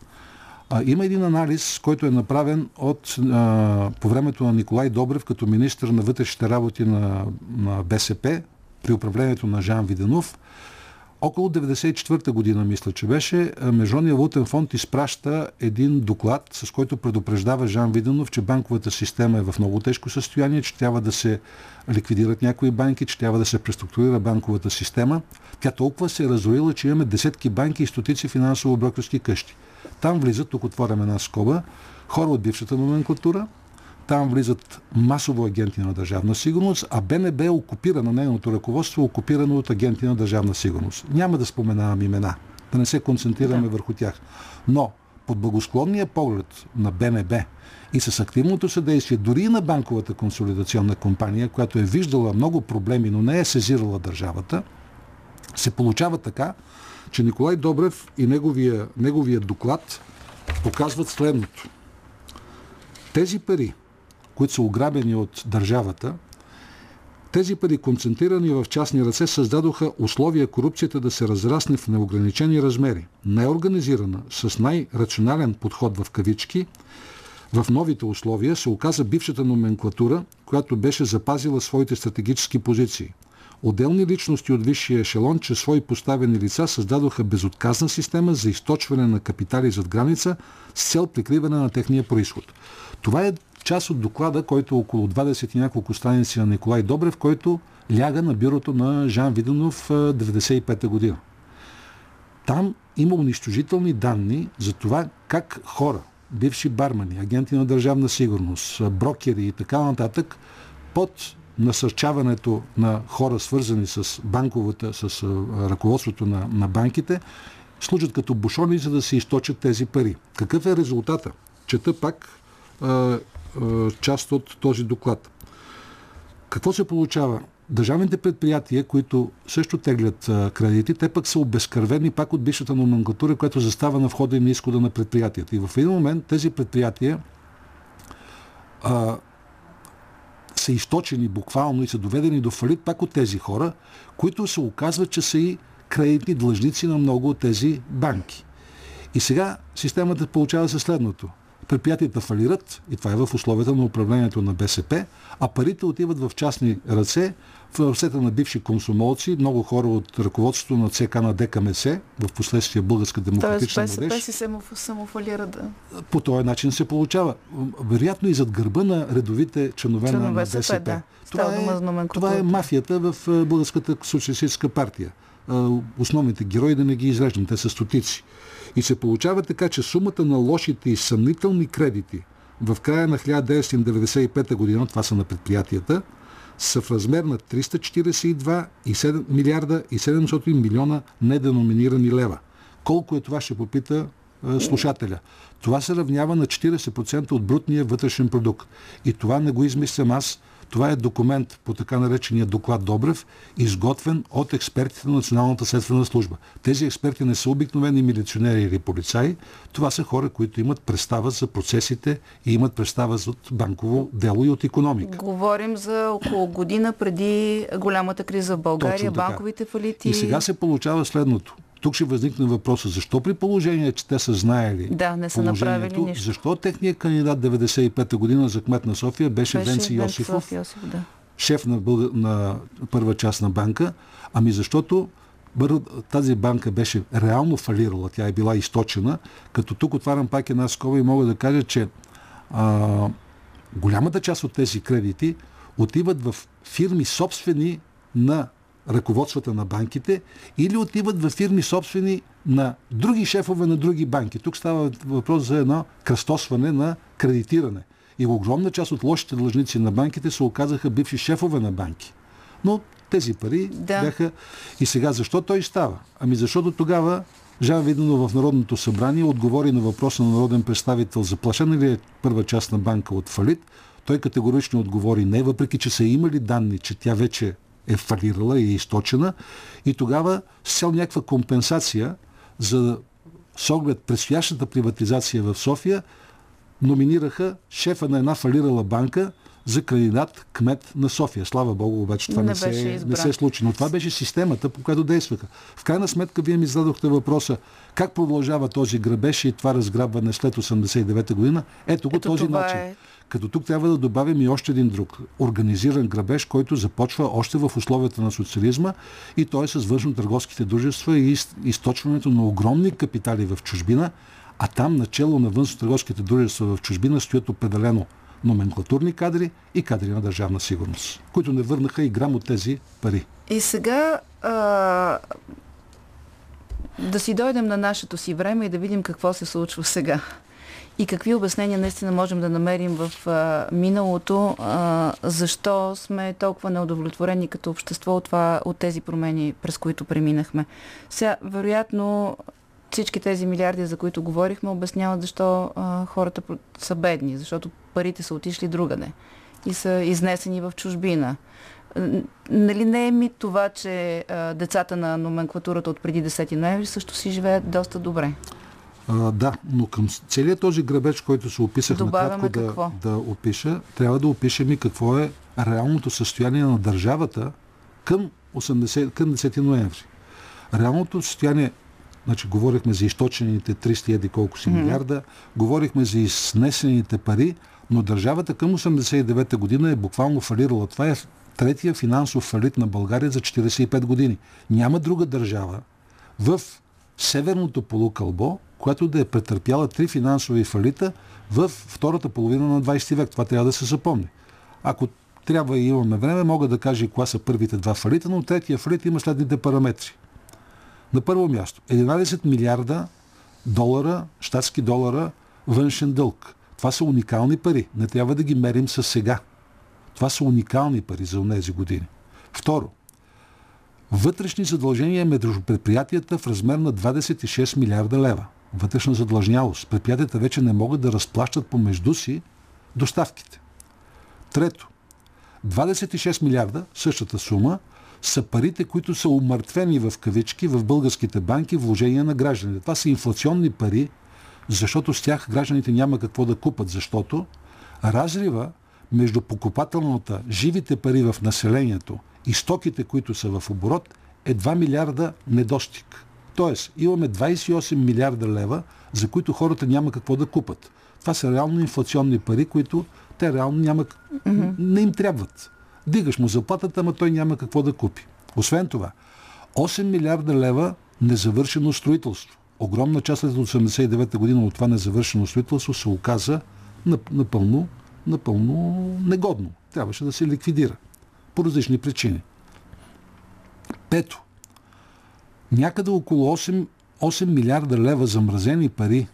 А, има един анализ, който е направен от, а, по времето на Николай Добрев като министр на вътрешните работи на, на БСП при управлението на Жан Виденов. Около 1994 година, мисля, че беше, Международният валутен фонд изпраща един доклад, с който предупреждава Жан Виденов, че банковата система е в много тежко състояние, че трябва да се ликвидират някои банки, че трябва да се преструктурира банковата система. Тя толкова се е разорила, че имаме десетки банки и стотици финансово-брокерски къщи. Там влизат, тук отворям една скоба, хора от бившата номенклатура, там влизат масово агенти на държавна сигурност, а БНБ е окупирана, нейното ръководство е окупирано от агенти на държавна сигурност. Няма да споменавам имена, да не се концентрираме да. върху тях. Но под благосклонния поглед на БНБ и с активното съдействие дори и на банковата консолидационна компания, която е виждала много проблеми, но не е сезирала държавата, се получава така, че Николай Добрев и неговия, неговия доклад показват следното. Тези пари, които са ограбени от държавата, тези пари, концентрирани в частни ръце, създадоха условия корупцията да се разрасне в неограничени размери. Най-организирана, с най-рационален подход в кавички, в новите условия се оказа бившата номенклатура, която беше запазила своите стратегически позиции. Отделни личности от висшия ешелон, чрез свои поставени лица, създадоха безотказна система за източване на капитали зад граница с цел прикриване на техния происход. Това е част от доклада, който е около 20 и няколко страници на Николай Добрев, който ляга на бюрото на Жан Виденов 1995 година. Там има унищожителни данни за това как хора, бивши бармани, агенти на държавна сигурност, брокери и така нататък, под насърчаването на хора, свързани с банковата, с ръководството на, на банките, служат като бушони, за да се източат тези пари. Какъв е резултата? Чета пак а, а, част от този доклад. Какво се получава? Държавните предприятия, които също теглят а, кредити, те пък са обезкървени пак от бившата номенклатура, която застава на входа и на изхода на предприятията. И в един момент тези предприятия а, са източени буквално и са доведени до фалит пак от тези хора, които се оказват, че са и кредитни длъжници на много от тези банки. И сега системата получава се следното. Предприятията фалират, и това е в условията на управлението на БСП, а парите отиват в частни ръце, в ръцете на бивши консумолци, много хора от ръководството на ЦК на ДКМС, в последствие Българска демократична Тоест, младеж. Се самофалира да. По този начин се получава. Вероятно и зад гърба на редовите членове, Членове на, на БСП, БСП. да. Това, е, това е мафията в е, Българската социалистическа партия. Основните герои да не ги изреждам, те са стотици. И се получава така, че сумата на лошите и съмнителни кредити в края на 1995 година, това са на предприятията, са в размер на 342 и 7 милиарда и 700 милиона неденоминирани лева. Колко е това, ще попита е, слушателя. Това се равнява на 40% от брутния вътрешен продукт. И това не го измислям аз. Това е документ по така наречения доклад Добрев, изготвен от експертите на Националната следствена служба. Тези експерти не са обикновени милиционери или полицаи. Това са хора, които имат представа за процесите и имат представа за банково дело и от економика. Говорим за около година преди голямата криза в България, банковите фалити. И сега се получава следното. Тук ще възникне въпроса, защо при положение, че те са знаели Да, не са направили нищо. защо техният кандидат 95-та година за кмет на София беше, Беше Венци Йосифов, Йосиф, да. шеф на, бълга... на първа част на банка? Ами защото тази банка беше реално фалирала, тя е била източена, като тук отварям пак една скоба и мога да кажа, че а, голямата част от тези кредити отиват в фирми собствени на ръководствата на банките или отиват в фирми собствени на други шефове на други банки. Тук става въпрос за едно кръстосване на кредитиране. И огромна част от лошите длъжници на банките се оказаха бивши шефове на банки. Но тези пари Да. бяха... И сега защо той става? Ами защото тогава Жан Виденов в Народното събрание отговори на въпроса на народен представител заплашена ли е първа част на банка от фалит. Той категорично отговори не, въпреки че са имали данни, че тя вече е фалирала и е източена. И тогава с цел някаква компенсация за с оглед предстоящата приватизация в София, номинираха шефа на една фалирала банка за кандидат кмет на София. Слава Богу, обаче това Не не, се, не се случи. Но това беше системата, по която действаха. В крайна сметка, вие ми зададохте въпроса как продължава този грабеж и това разграбване след 89-та година. Ето го Ето този начин. е. Като тук трябва да добавим и още един друг организиран грабеж, който започва още в условията на социализма и той е с външно-търговските дружества и из- източването на огромни капитали в чужбина, а там начало на външно-търговските дружества в чужбина стоят определено номенклатурни кадри и кадри на държавна сигурност, които не върнаха и грам от тези пари. И сега а, да си дойдем на нашето си време и да видим какво се случва сега. И какви обяснения наистина можем да намерим в а, миналото, а, защо сме толкова неудовлетворени като общество от, това, от тези промени, през които преминахме. Сега, вероятно, всички тези милиарди, за които говорихме, обясняват защо а, хората са бедни, защото парите са отишли другаде и са изнесени в чужбина. Нали не е мит това, че а, децата на номенклатурата от преди 10 ноември също си живеят доста добре. А, да, но към целият този грабеж, който се описах Добавяме накратко да, да опиша, трябва да опишем и какво е реалното състояние на държавата към, 80, към 10 ноември. Реалното състояние Значи, говорихме за източените 300 еди колко си милиарда, говорихме за изнесените пари, но държавата към 89-та година е буквално фалирала. Това е третия финансов фалит на България за 45 години. Няма друга държава в северното полукълбо, която да е претърпяла три финансови фалита в втората половина на 20 век. Това трябва да се запомни. Ако трябва и имаме време, мога да кажа и кои са първите два фалита, но третия фалит има следните параметри. На първо място, 11 милиарда долара, щатски долара, външен дълг. Това са уникални пари. Не трябва да ги мерим с сега. Това са уникални пари за тези години. Второ, вътрешни задължения между предприятията в размер на 26 милиарда лева. Вътрешна задлъжнялост. Предприятията вече не могат да разплащат помежду си доставките. Трето, 26 милиарда, същата сума, са парите, които са умъртвени в кавички в българските банки вложения на гражданите. Това са инфлационни пари, защото с тях гражданите няма какво да купат, защото разрива между покупателната, живите пари в населението и стоките, които са в оборот, е 2 милиарда недостиг. Тоест, имаме 28 милиарда лева, за които хората няма какво да купат. Това са реално инфлационни пари, които те реално няма, mm-hmm. не им трябват. Дигаш му заплатата, ама той няма какво да купи. Освен това, 8 милиарда лева незавършено строителство. Огромна част от 89-та година от това незавършено строителство се оказа напълно, напълно негодно. Трябваше да се ликвидира. По различни причини. Пето. Някъде около 8, 8 милиарда лева замразени пари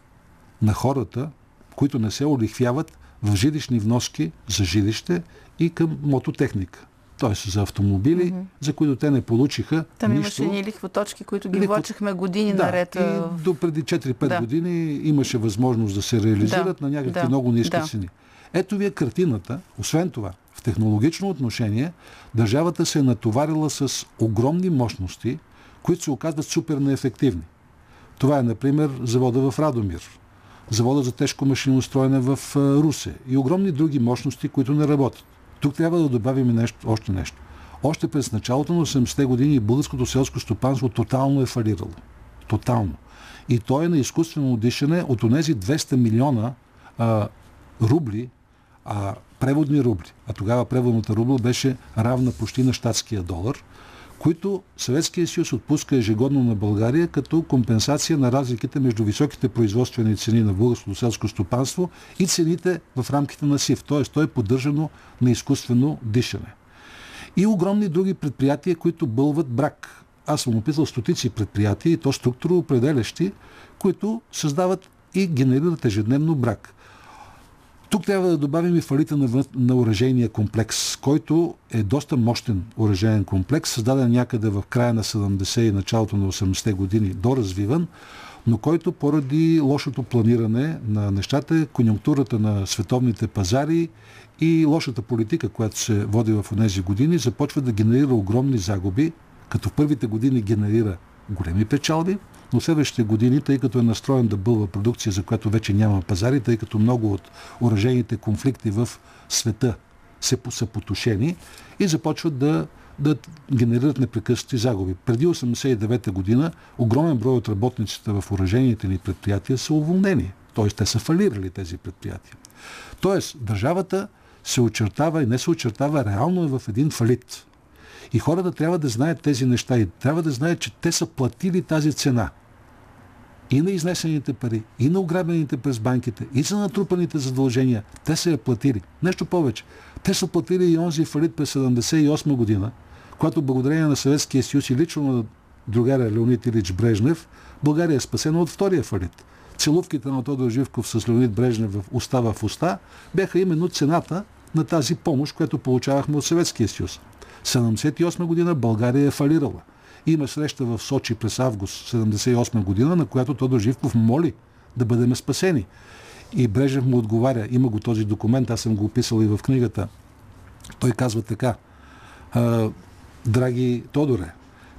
на хората, които не се олихвяват в жилищни вноски за жилище и към мототехника. Т.е. за автомобили, mm-hmm. за които те не получиха Там нищо. имаше ни лихвоточки, които ги Лихво... години да, наред. И до преди 4-5 да. години имаше възможност да се реализират да. на някакви да. много ниски да. цени. Ето ви е картината. Освен това, в технологично отношение, държавата се е натоварила с огромни мощности, които се оказват супер неефективни. Това е, например, завода в Радомир, завода за тежко машиностроене в Русе и огромни други мощности, които не работят. Тук трябва да добавим нещо, още нещо. Още през началото на 80-те години българското селско стопанство тотално е фалирало. Тотално. И то е на изкуствено дишане от тези 200 милиона а, рубли, а, преводни рубли. А тогава преводната рубла беше равна почти на щатския долар – които Съветския съюз отпуска ежегодно на България като компенсация на разликите между високите производствени цени на българското селско стопанство и цените в рамките на СИВ. Т.е. то е поддържано на изкуствено дишане. И огромни други предприятия, които бълват брак. Аз съм описал стотици предприятия и то структуроопределящи, които създават и генерират ежедневно брак. Тук трябва да добавим и фалита на, на оръжейния комплекс, който е доста мощен оръжейен комплекс, създаден някъде в края на 70 и началото на 80-те години, доразвиван, но който поради лошото планиране на нещата, конъюнктурата на световните пазари и лошата политика, която се води в тези години, започва да генерира огромни загуби, като в първите години генерира големи печалби, но следващите години, тъй като е настроен да бълва продукция, за която вече няма пазари, тъй като много от уражените конфликти в света се са потушени и започват да, да генерират непрекъснати загуби. Преди 1989 година огромен брой от работниците в уражените ни предприятия са уволнени. Т.е. те са фалирали тези предприятия. Тоест, държавата се очертава и не се очертава реално е в един фалит. И хората трябва да знаят тези неща и трябва да знаят, че те са платили тази цена. И на изнесените пари, и на ограбените през банките, и за натрупаните задължения. Те са я платили. Нещо повече. Те са платили и онзи фалит през 1978 година, когато благодарение на Съветския съюз и лично на другаря Леонид Илич Брежнев, България е спасена от втория фалит. Целувките на Тодор Живков с Леонид Брежнев в уста в уста бяха именно цената на тази помощ, която получавахме от Съветския съюз. 78 година България е фалирала. Има среща в Сочи през август 78 година, на която Тодор Живков моли да бъдем спасени. И Брежев му отговаря, има го този документ, аз съм го описал и в книгата. Той казва така, драги Тодоре,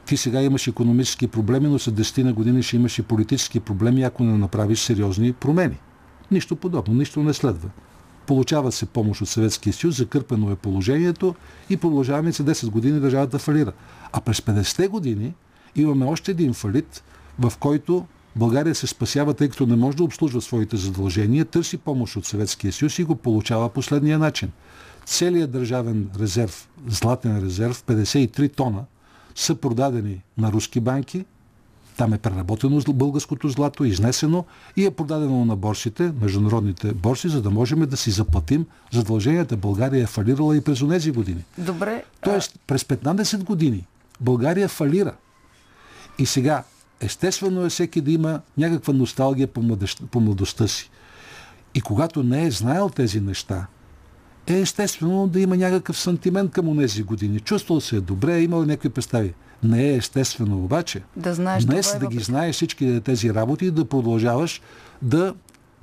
ти сега имаш економически проблеми, но след 10 на години ще имаш и политически проблеми, ако не направиш сериозни промени. Нищо подобно, нищо не следва. Получава се помощ от Съветския съюз, закърпено е положението и продължаваме се 10 години държавата фалира. А през 50-те години имаме още един фалит, в който България се спасява, тъй като не може да обслужва своите задължения, търси помощ от Съветския съюз и го получава последния начин. Целият държавен резерв, златен резерв, 53 тона, са продадени на руски банки, там е преработено българското злато, изнесено и е продадено на борсите, международните борси, за да можем да си заплатим задълженията. България е фалирала и през тези години. Добре. Тоест, през 15 години България фалира. И сега, естествено е всеки да има някаква носталгия по, младещ, по младостта си. И когато не е знаел тези неща, е естествено да има някакъв сантимент към тези години. Чувствал се е добре, имал някакви представи. Не е естествено обаче. Да знаеш Днес е да ги знаеш всички тези работи и да продължаваш да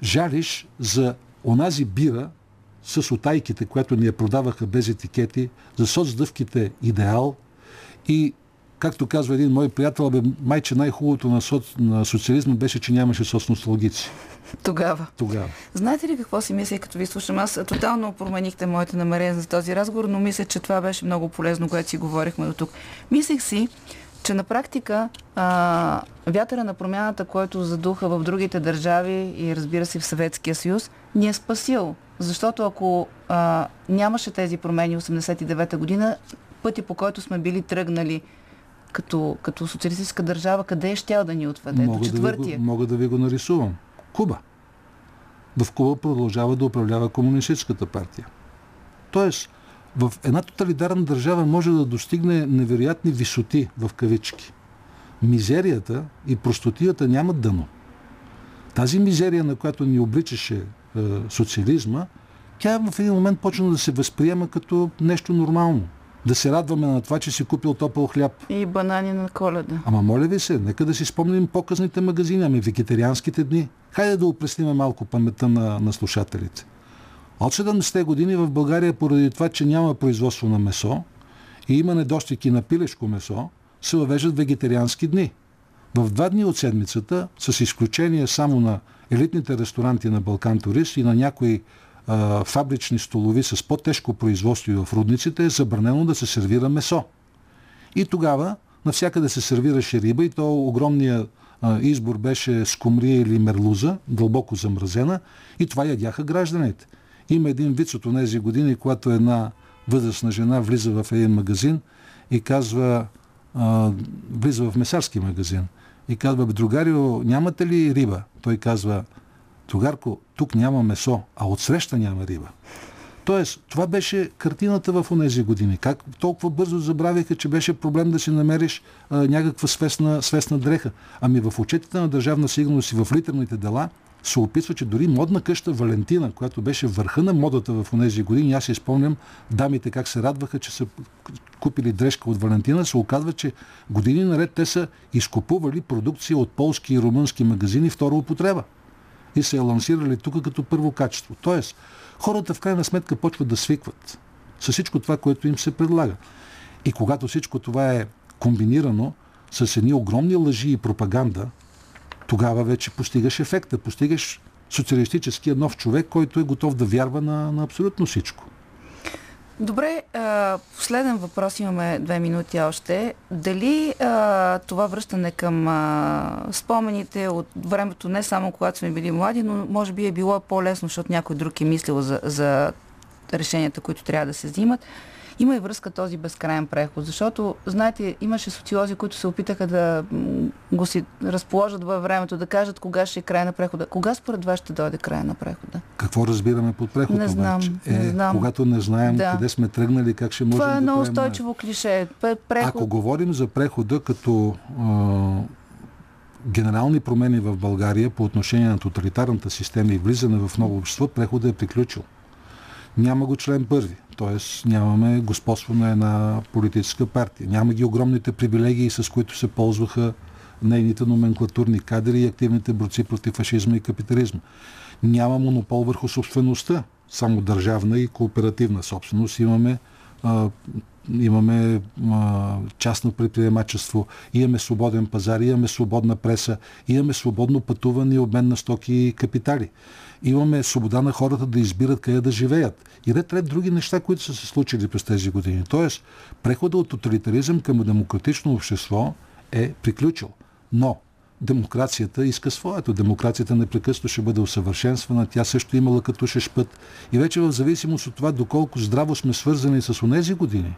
жалиш за онази бира с отайките, която ни я продаваха без етикети, за соцдъвките идеал и както казва един мой приятел, бе, майче най-хубавото на, соц... на социализма беше, че нямаше соцносталгици. Тогава. Тогава. Знаете ли какво си мисля, като ви слушам? Аз тотално променихте моите намерения за този разговор, но мисля, че това беше много полезно, което си говорихме до тук. Мислех си, че на практика а, вятъра на промяната, който задуха в другите държави и разбира се в Съветския съюз, ни е спасил. Защото ако а, нямаше тези промени 89-та година, пътя по който сме били тръгнали като, като социалистическа държава, къде е щял да ни отведе? Мога До четвъртия. Да ви, мога да ви го нарисувам. Куба. В Куба продължава да управлява комунистическата партия. Тоест, в една тоталитарна държава може да достигне невероятни висоти в кавички. Мизерията и простотията нямат дъно. Тази мизерия, на която ни обличаше е, социализма, тя в един момент почна да се възприема като нещо нормално. Да се радваме на това, че си купил топъл хляб. И банани на коледа. Ама моля ви се, нека да си спомним по-късните магазини, ами вегетарианските дни. Хайде да опресниме малко паметта на, на слушателите. От 70-те години в България, поради това, че няма производство на месо и има недостиг и на пилешко месо, се въвеждат вегетариански дни. В два дни от седмицата, с изключение само на елитните ресторанти на Балкан Турист и на някои фабрични столови с по-тежко производство в рудниците, е забранено да се сервира месо. И тогава навсякъде се сервираше риба и то огромния а, избор беше скумрия или мерлуза, дълбоко замразена и това ядяха гражданите. Има един вид от тези години, когато една възрастна жена влиза в един магазин и казва, влиза в месарски магазин и казва, другарио, нямате ли риба? Той казва, другарко, тук няма месо, а отсреща няма риба. Тоест, това беше картината в тези години. Как толкова бързо забравиха, че беше проблем да си намериш а, някаква свестна, свестна дреха. Ами в отчетите на държавна сигурност и в литерните дела се описва, че дори модна къща Валентина, която беше върха на модата в тези години, аз си спомням дамите как се радваха, че са купили дрежка от Валентина, се оказва, че години наред те са изкупували продукция от полски и румънски магазини втора употреба и се е лансирали тук като първо качество. Тоест, хората в крайна сметка почват да свикват с всичко това, което им се предлага. И когато всичко това е комбинирано с едни огромни лъжи и пропаганда, тогава вече постигаш ефекта. Постигаш социалистическия нов човек, който е готов да вярва на, на абсолютно всичко. Добре, последен въпрос, имаме две минути още. Дали това връщане към спомените от времето, не само когато сме били млади, но може би е било по-лесно, защото някой друг е мислил за, за решенията, които трябва да се взимат, има и връзка този безкрайен преход, защото, знаете, имаше социолози, които се опитаха да го си разположат във времето, да кажат кога ще е край на прехода. Кога според вас ще дойде край на прехода? Какво разбираме под преход? Не знам. Обаче? Е, не знам. Когато не знаем да. къде сме тръгнали, как ще можем Това е да много правим... устойчиво клише. Преход... Ако говорим за прехода като генерални промени в България по отношение на тоталитарната система и влизане в ново общество, преходът е приключил. Няма го член първи. Т.е. нямаме господство на една политическа партия. Няма ги огромните привилегии, с които се ползваха нейните номенклатурни кадри и активните борци против фашизма и капитализма. Няма монопол върху собствеността, само държавна и кооперативна собственост. Имаме, а, имаме а, частно предприемачество, имаме свободен пазар, имаме свободна преса, имаме свободно пътуване и обмен на стоки и капитали имаме свобода на хората да избират къде да живеят. И ред ред други неща, които са се случили през тези години. Тоест, преходът от тоталитаризъм към демократично общество е приключил. Но демокрацията иска своето. Демокрацията непрекъснато ще бъде усъвършенствана, тя също имала като шешпът. И вече в зависимост от това доколко здраво сме свързани с онези години,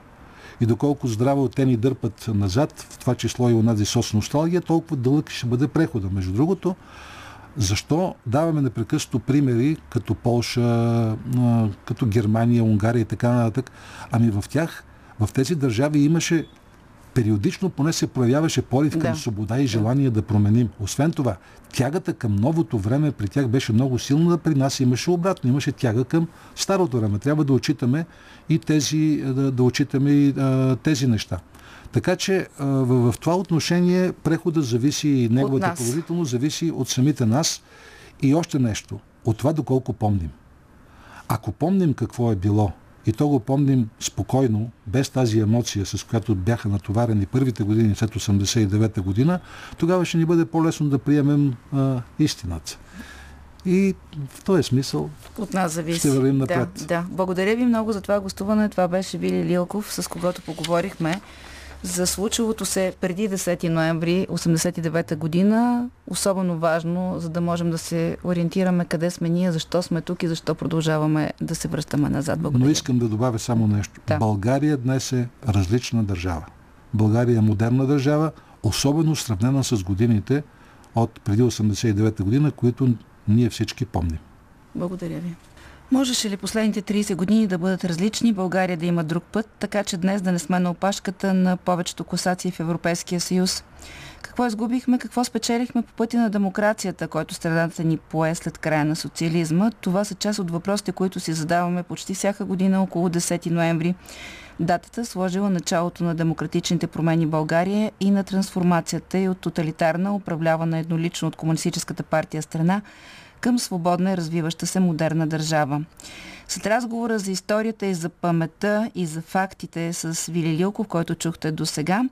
и доколко здраво те ни дърпат назад, в това число и онази соц носталгия, толкова дълъг ще бъде прехода. Между другото, защо даваме непрекъснато примери като Полша, като Германия, Унгария и така нататък? Ами в тях, в тези държави имаше периодично поне се проявяваше порив към да. свобода и желание да променим. Освен това, тягата към новото време при тях беше много силна, да при нас имаше обратно, имаше тяга към старото време. Трябва да отчитаме и тези, да, да отчитаме и а, тези неща. Така че в, в това отношение прехода зависи и неговата положителност зависи от самите нас и още нещо, от това доколко помним. Ако помним какво е било и то го помним спокойно, без тази емоция, с която бяха натоварени първите години след 89-та година, тогава ще ни бъде по-лесно да приемем а, истината. И в този смисъл от нас зависи. ще вървим напред. Да, да. Благодаря ви много за това гостуване. Това беше Вили Лилков, с когото поговорихме за случилото се преди 10 ноември 89 година, особено важно, за да можем да се ориентираме къде сме ние, защо сме тук и защо продължаваме да се връщаме назад. Благодаря. Но искам да добавя само нещо. Да. България днес е различна държава. България е модерна държава, особено сравнена с годините от преди 89 година, които ние всички помним. Благодаря ви. Можеше ли последните 30 години да бъдат различни, България да има друг път, така че днес да не сме на опашката на повечето класации в Европейския съюз? Какво изгубихме, какво спечелихме по пътя на демокрацията, който страната ни пое след края на социализма? Това са част от въпросите, които си задаваме почти всяка година около 10 ноември. Датата сложила началото на демократичните промени в България и на трансформацията и от тоталитарна, управлявана еднолично от Комунистическата партия страна, към свободна и развиваща се модерна държава. След разговора за историята и за паметта и за фактите с Вили Лилков, който чухте до сега,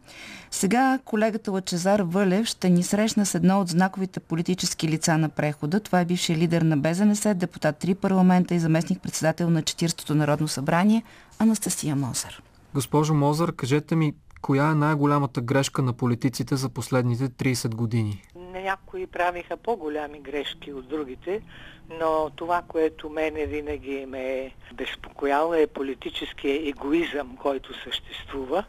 сега колегата Лачезар Вълев ще ни срещна с едно от знаковите политически лица на прехода. Това е бившия лидер на БЗНС, депутат три парламента и заместник председател на 40-то Народно събрание Анастасия Мозър. Госпожо Мозър, кажете ми, коя е най-голямата грешка на политиците за последните 30 години? Някои правиха по-голями грешки от другите, но това, което мене винаги ме е безпокояло е политическия егоизъм, който съществува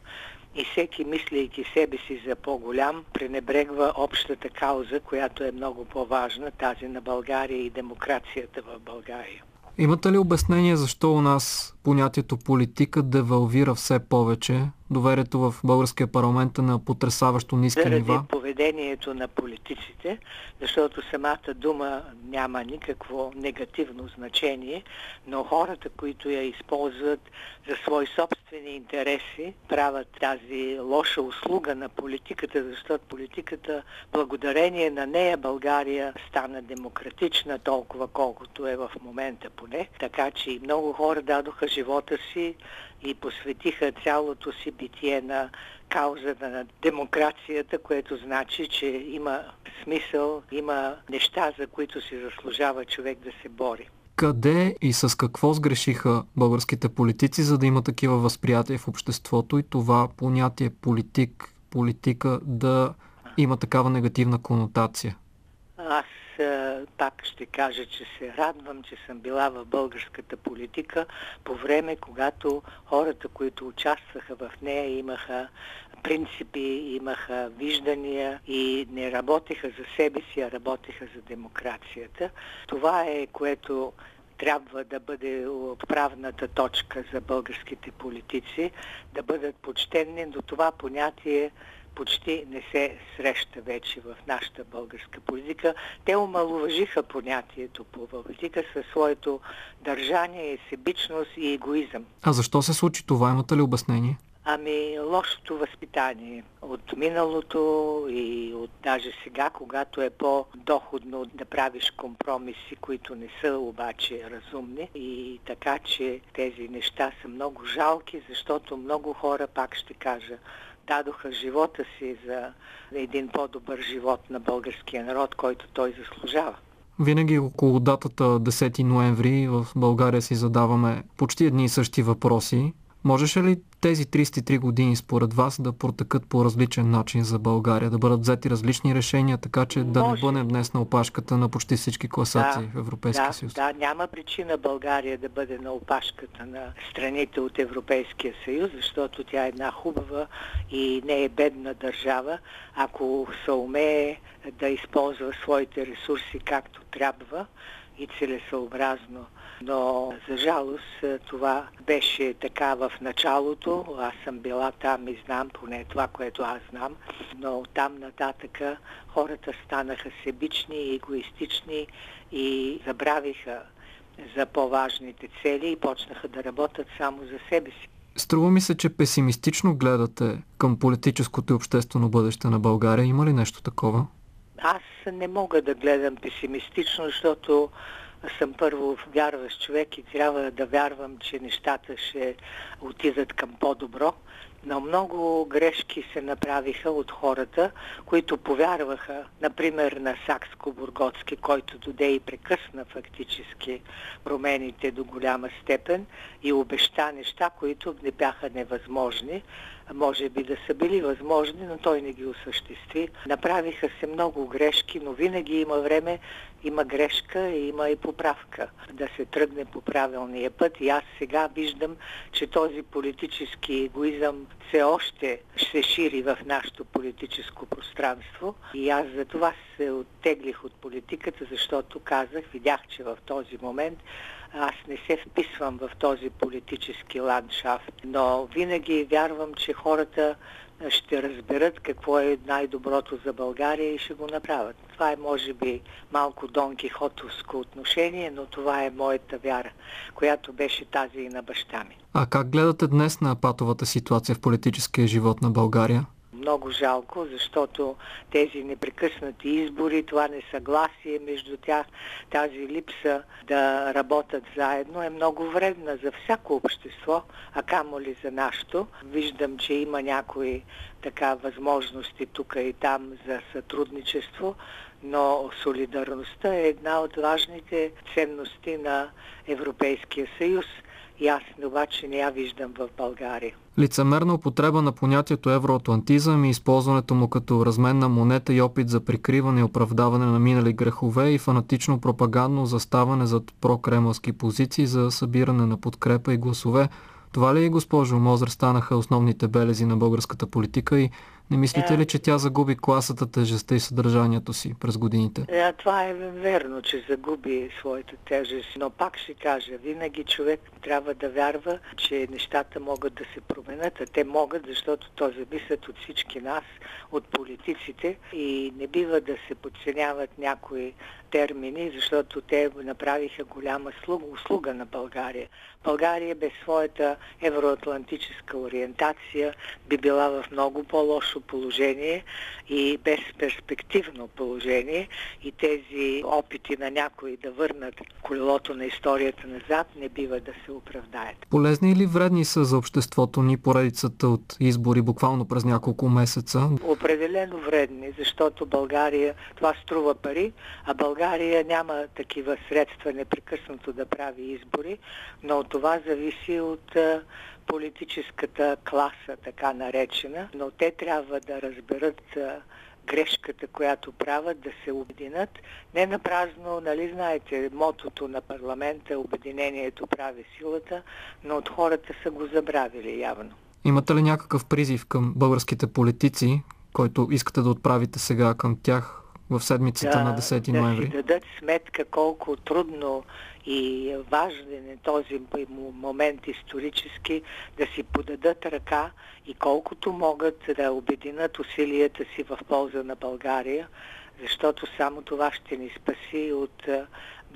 и всеки, мислейки себе си за по-голям, пренебрегва общата кауза, която е много по-важна, тази на България и демокрацията в България. Имате ли обяснение защо у нас понятието политика девалвира все повече? Доверието в българския парламент е на потрясаващо ниски Заради нива? поведението на политиците, защото самата дума няма никакво негативно значение, но хората, които я използват за свои собствени интереси, правят тази лоша услуга на политиката, защото политиката, благодарение на нея България стана демократична толкова колкото е в момента поне. Така че и много хора дадоха живота си и посветиха цялото си битие на каузата на демокрацията, което значи, че има смисъл, има неща, за които си заслужава човек да се бори. Къде и с какво сгрешиха българските политици, за да има такива възприятия в обществото и това понятие политик, политика да има такава негативна конотация? Аз пак ще кажа, че се радвам, че съм била в българската политика по време, когато хората, които участваха в нея, имаха принципи, имаха виждания и не работеха за себе си, а работеха за демокрацията. Това е което трябва да бъде отправната точка за българските политици, да бъдат почтенни, до това понятие почти не се среща вече в нашата българска политика. Те омалуважиха понятието по политика със своето държание, себичност и егоизъм. А защо се случи това? Имате ли обяснение? Ами лошото възпитание от миналото и от даже сега, когато е по-доходно да правиш компромиси, които не са обаче разумни. И така, че тези неща са много жалки, защото много хора, пак ще кажа, дадоха живота си за един по-добър живот на българския народ, който той заслужава. Винаги около датата 10 ноември в България си задаваме почти едни и същи въпроси. Можеше ли тези 33 години според вас да протекат по различен начин за България, да бъдат взети различни решения, така че да не бъдем днес на опашката на почти всички класации да, в Европейския да, съюз? Да, няма причина България да бъде на опашката на страните от Европейския съюз, защото тя е една хубава и не е бедна държава, ако се умее да използва своите ресурси както трябва и целесъобразно. Но за жалост това беше така в началото. Аз съм била там и знам поне това, което аз знам. Но там нататъка хората станаха себични и егоистични и забравиха за по-важните цели и почнаха да работят само за себе си. Струва ми се, че песимистично гледате към политическото и обществено бъдеще на България. Има ли нещо такова? Аз не мога да гледам песимистично, защото съм първо вярващ човек и трябва да вярвам, че нещата ще отидат към по-добро. Но много грешки се направиха от хората, които повярваха, например на Сакско-Бургоцки, който доде и прекъсна фактически промените до голяма степен и обеща неща, които не бяха невъзможни може би да са били възможни, но той не ги осъществи. Направиха се много грешки, но винаги има време, има грешка и има и поправка да се тръгне по правилния път. И аз сега виждам, че този политически егоизъм все още се шири в нашето политическо пространство. И аз за това се оттеглих от политиката, защото казах, видях, че в този момент аз не се вписвам в този политически ландшафт, но винаги вярвам, че хората ще разберат какво е най-доброто за България и ще го направят. Това е, може би, малко Дон Кихотовско отношение, но това е моята вяра, която беше тази и на баща ми. А как гледате днес на патовата ситуация в политическия живот на България? Много жалко, защото тези непрекъснати избори, това несъгласие между тях, тази липса да работят заедно е много вредна за всяко общество, а камо ли за нашето. Виждам, че има някои така възможности тук и там за сътрудничество, но солидарността е една от важните ценности на Европейския съюз и аз обаче не я виждам в България. Лицемерна употреба на понятието евроатлантизъм и използването му като разменна монета и опит за прикриване и оправдаване на минали грехове и фанатично пропагандно заставане зад прокремълски позиции за събиране на подкрепа и гласове. Това ли, госпожо Мозър, станаха основните белези на българската политика и не мислите ли, че тя загуби класата, тежестта и съдържанието си през годините? Е, това е верно, че загуби своята тежест, но пак ще кажа, винаги човек трябва да вярва, че нещата могат да се променят, а те могат, защото то зависят от всички нас, от политиците и не бива да се подценяват някои термини, защото те направиха голяма услуга на България. България без своята евроатлантическа ориентация би била в много по-лошо положение и безперспективно положение и тези опити на някои да върнат колелото на историята назад не бива да се оправдаят. Полезни или вредни са за обществото ни поредицата от избори буквално през няколко месеца? Определено вредни, защото България това струва пари, а България няма такива средства непрекъснато да прави избори, но това зависи от политическата класа, така наречена, но те трябва да разберат грешката, която правят, да се обединят. Не на празно, нали знаете, мотото на парламента, обединението прави силата, но от хората са го забравили явно. Имате ли някакъв призив към българските политици, който искате да отправите сега към тях в седмицата да, на 10 ноември? Да си дадат сметка колко трудно и важен е този момент исторически да си подадат ръка и колкото могат да обединят усилията си в полза на България, защото само това ще ни спаси от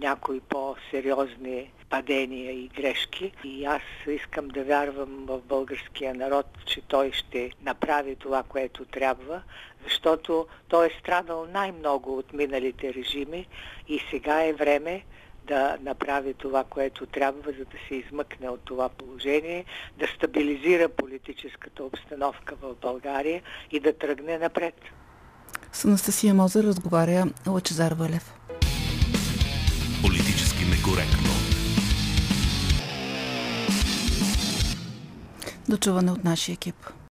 някои по-сериозни падения и грешки. И аз искам да вярвам в българския народ, че той ще направи това, което трябва, защото той е страдал най-много от миналите режими и сега е време да направи това, което трябва, за да се измъкне от това положение, да стабилизира политическата обстановка в България и да тръгне напред. С Анастасия Мозер разговаря Лачезар Валев. Политически некоректно. До чуване от нашия екип.